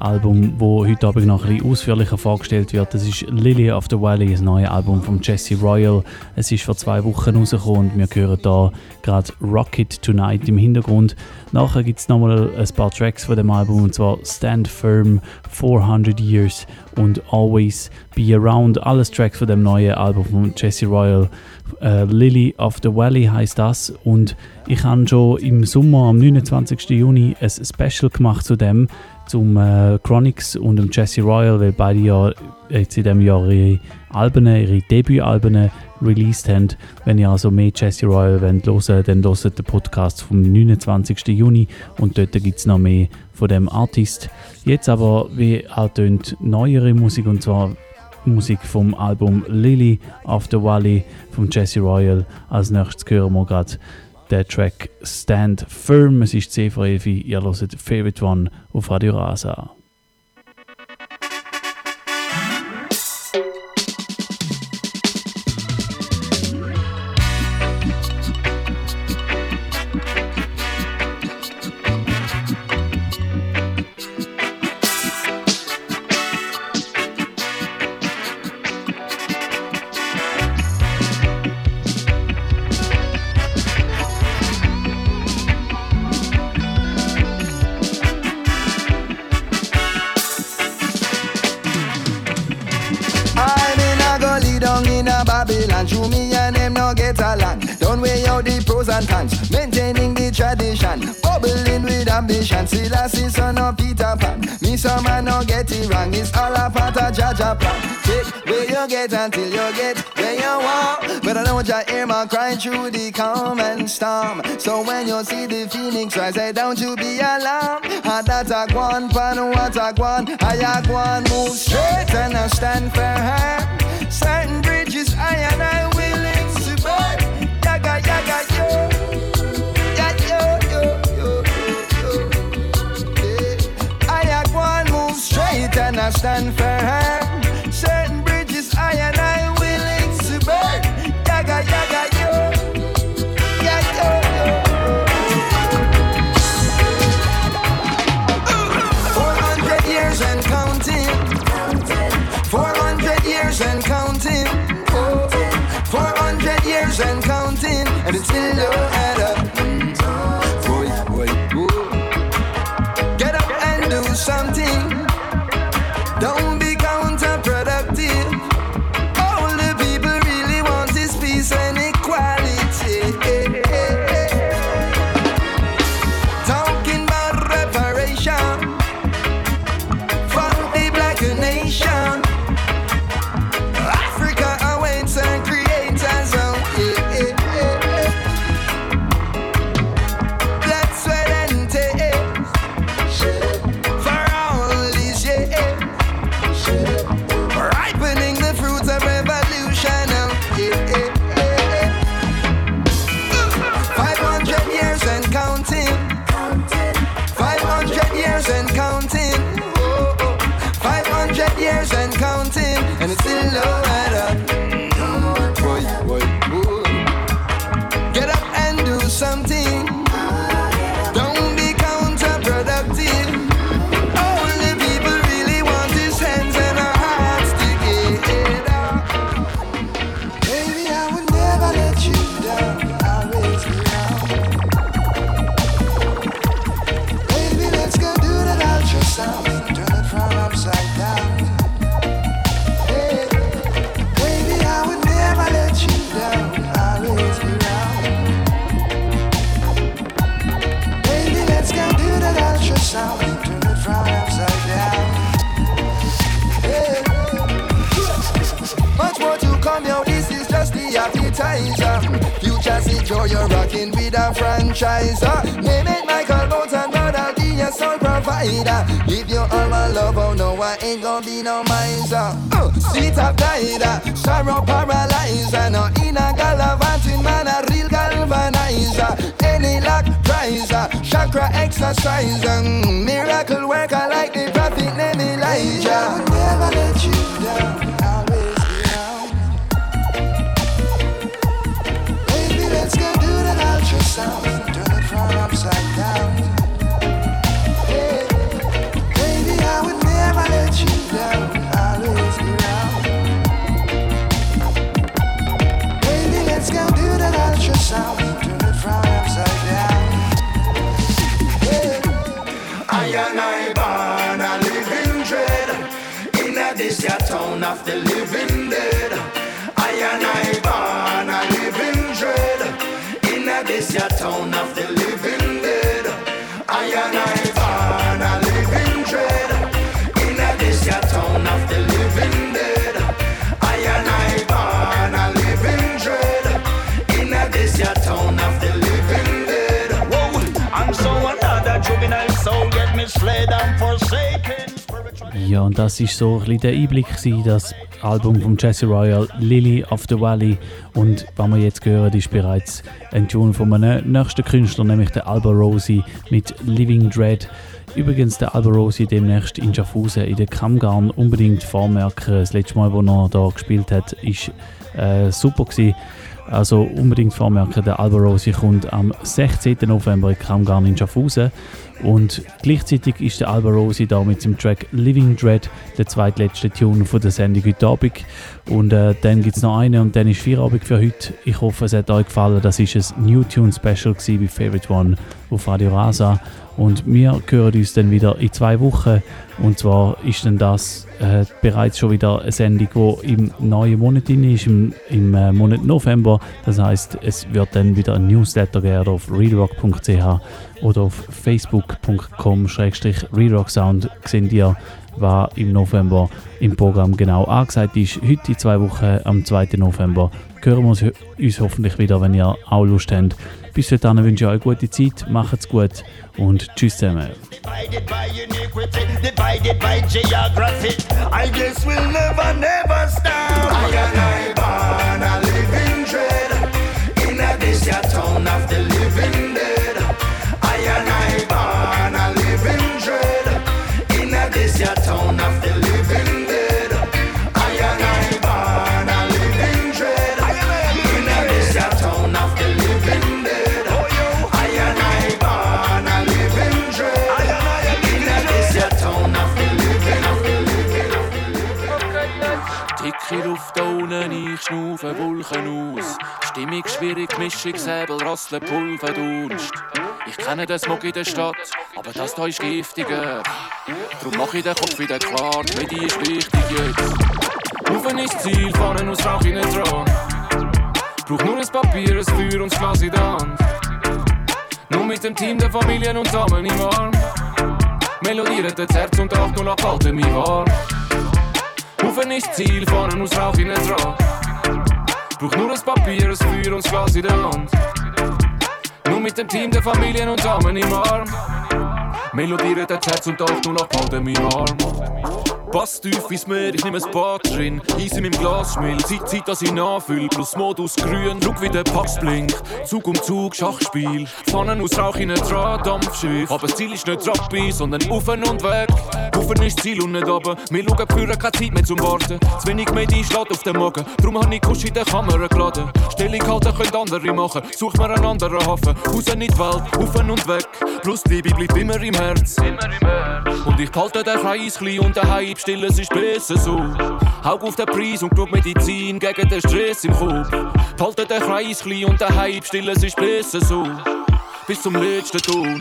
Album, wo heute Abend noch ein bisschen ausführlicher vorgestellt wird. Das ist Lily of the Valley, das neue Album von Jesse Royal. Es ist vor zwei Wochen rausgekommen und wir hören da gerade Rocket Tonight im Hintergrund. Nachher gibt es nochmal ein paar Tracks von dem Album und zwar Stand Firm, 400 Years und Always Be Around. Alles Tracks von dem neuen Album von Jesse Royal. Uh, Lily of the Valley heißt das und ich habe schon im Sommer am 29. Juni ein Special gemacht zu dem zum äh, Chronix und dem Jesse Royal, weil beide ja jetzt in diesem Jahr ihre Alben, ihre Debütalben released haben. Wenn ihr also mehr Jesse Royal wollt hören, dann hört den Podcast vom 29. Juni und dort gibt es noch mehr von dem Artist. Jetzt aber, wie tönt neuere Musik und zwar Musik vom Album Lily of the Valley von Jesse Royal. Als nächstes hören wir gerade der Track Stand Firm. Es ist 10 vor 11 Ihr hört Favorite One auf Radio Rasa. It. It's all a part of Jaja plan. Take where you get until you get where you want. But I know you hear my crying through the calm and storm. So when you see the phoenix rise, say don't you be alarmed. Had that a guan, pan what a guan. I a guan move straight and I stand firm. Certain bridges I and I willing to burn. Yaga yaga yo. And I stand firm. Certain bridges I and I willing to burn. Yaga yaga yo. Ya, yo, yo. Four hundred years and counting. Four hundred years and counting. Oh, 400 years and counting, and it still don't a franchise. Name it Michael Bolton, but I'll be your sole provider. Give you all my love, oh no, I ain't gonna be no miser. Uh, sweet up guider, sorrow paralyzer. No in a gallivanting man, a real galvanizer. Any luck prizer, chakra exerciser. Mm, miracle worker like the prophet named Elijah. I would never let you down. Of the living dead. I and I born a living dread. In a this town of the Ja, und das ist so ein bisschen der Einblick gewesen, das Album von Jesse Royal, Lily of the Valley. Und was wir jetzt hören, ist bereits ein Tune von einem nächsten Künstler, nämlich der Alba Rosi mit Living Dread. Übrigens, der Alba Rosi demnächst in Schaffhausen in der Kammgarn unbedingt vormerken. Das letzte Mal, wo er da gespielt hat, ist äh, super gewesen. Also unbedingt vormerken, der Alba Rosi kommt am 16. November in Kammgarn in Schaffhausen. Und gleichzeitig ist der Alba Rosi da mit dem Track Living Dread, der zweitletzte Tune von der Sendung heute Abend. Und äh, dann gibt es noch einen und dann ist Feierabend für heute. Ich hoffe, es hat euch gefallen. Das ist ein New Tune Special wie Favorite One auf Radio Rasa. Und wir hören uns dann wieder in zwei Wochen. Und zwar ist dann das äh, bereits schon wieder eine Sendung, die im neuen Monat drin ist, im, im äh, Monat November. Das heißt, es wird dann wieder ein Newsletter geben auf readrock.ch oder auf facebook.com-readrocksound sehen ihr, was im November im Programm genau angesagt ist. Heute in zwei Wochen, am 2. November, hören wir uns, uns hoffentlich wieder, wenn ihr auch Lust habt. Bis dahin wünsche ich euch eine gute Zeit, macht's gut und tschüss zusammen. Divided by iniquity, unten, ich schnaufe Wolken aus. Stimmung schwierig, Mischung, Säbel, Rasseln, Pulver, Dunst. Ich kenne den Smog in der Stadt, aber das da ist giftiger. Drum mach ich den Kopf wieder klar, die Medi ist wichtig jetzt. Rufen ist Ziel, fahren aus Rauch in den dran. Brauch nur ein Papier, ein Feuer und das Glas in der Hand. Nur mit dem Team der Familien und Damen im Arm. Melodieren das Herz und Acht und abhalten mich warm. Rufen ist Ziel, fahren aus Rauch in den dran. Brauch nur ein Papier, ein Feuer und das Glas in der Hand. Nur mit dem Team der Familien und Damen im Arm. Melodieren das Herz und Acht und abhalten mich warm. Pass tief ins Meer, ich nehme ein Bad drin. Eis in meinem Glas schmilzt, Zeit, Zeit, dass ich nachfüll. Plus Modus grün, schau wie der Pass blinkt. Zug um Zug, Schachspiel. Pfannen aus Rauch in dran, Dampfschiff. Aber das Ziel ist nicht Rappi, sondern auf und weg. Auf ist Ziel und nicht runter. Wir schauen für keine Zeit mehr zum Warten. Zu wenig Medi schlägt auf den Magen. Drum habe ich Kusch in der Kamera geladen. Stellung halten können andere machen. Such mir einen anderen Hafen. Raus in die Welt, auf und weg. Plus die Liebe bleibt immer im Herz. Und ich behalte den Kreis klein und daheim still, es ist besser so. Haug auf den Preis und schau Medizin gegen den Stress im Kopf. Behalte den Kreis und daheim still, es ist besser so. Bis zum letzten Ton.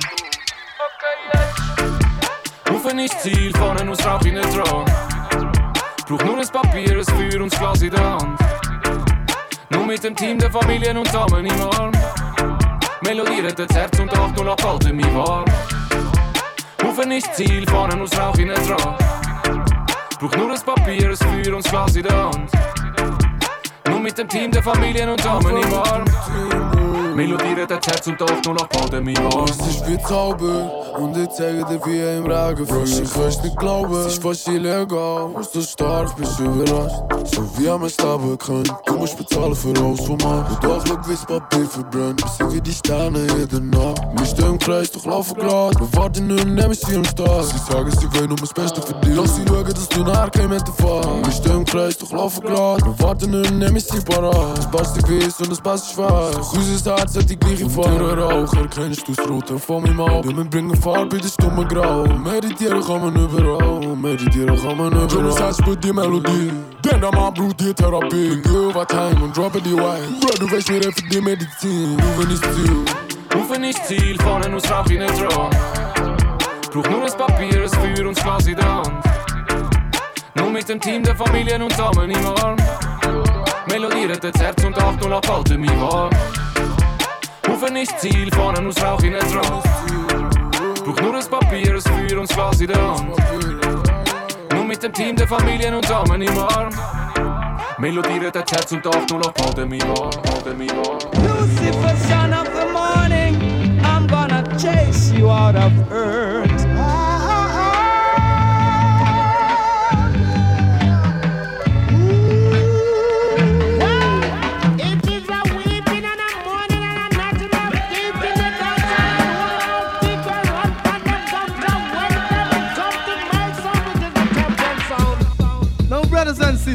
Rufen ist Ziel, fahren aus Rauch in den dran. Brauch nur ein Papier, ein Feuer und das Glas in der Hand. Nur mit dem Team der Familien und Damen im Arm. Melodieren das Herz und Acht und abhalten mich warm. Rufen ist Ziel, fahren aus Rauch in den dran. Brauch nur ein Papier, und das Glas in der Hand. Mit dem Team der Familien und Damen im Arm. Melodieren das Herz und doch nur nach Pandemie an. Es ist wie Zauber und ich zeige dir wie im Regen Frosch, ich kann's nicht glauben, es ist fast illegal Was du stark bist überrascht, so wie am Sterben können. Du musst bezahlen für alles, was man Und doch schau wie Papier verbrennt, wir sind wie die Sterne jede Nacht. Wir stehen im Kreis, doch laufen grad, wir warten nur nehmen sie am Start Sie sagen, sie wollen nur das Beste für dich, lass sie schauen, dass du nachher kein Meter fahren Wir stehen im Kreis, doch laufen grad, wir warten nur nehmen sie niet paraat. Het past ik wist en het past ik vaak. Goed is hard, zet ik niet gevaar. Deur hoger, grens toe, schroten van mijn mouw. Doe mijn brengen vaart bij de stomme grauw. Mediteren gaan we nu berouw. Mediteren gaan we nu berouw. Jongens, hij die melodie. Denk aan mijn bloed, die therapie. Geh geef wat time und droppe die wine. Bro, doe wees weer even die medicijn. Hoeven niet stil. Hoeven niet stil, van en ons raak in het raam. Brauch nur ein Papier, ein Feuer und das Glas in. Nur mit dem Team, der Familien und Damen im Arm. Melodieren das Herz und acht und abhalten mich warm Rufen ist Ziel, vorne aus Rauch in den Drum Braucht nur ein Papier, ein Feuer und das Glas in der Hand. Nur mit dem Team der Familien und Damen im Arm. Melodieren das Herz und abhalten mich warm halten mich warm. Lucifer, son of the morning, I'm gonna chase you out of earth.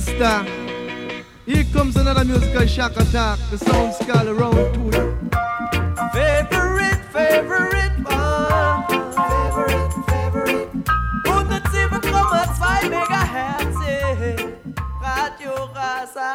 sister. Here comes another musical shock attack. The sound's called around to the favorite, favorite one. Favorite, favorite. Megahertz. Radio Rasa.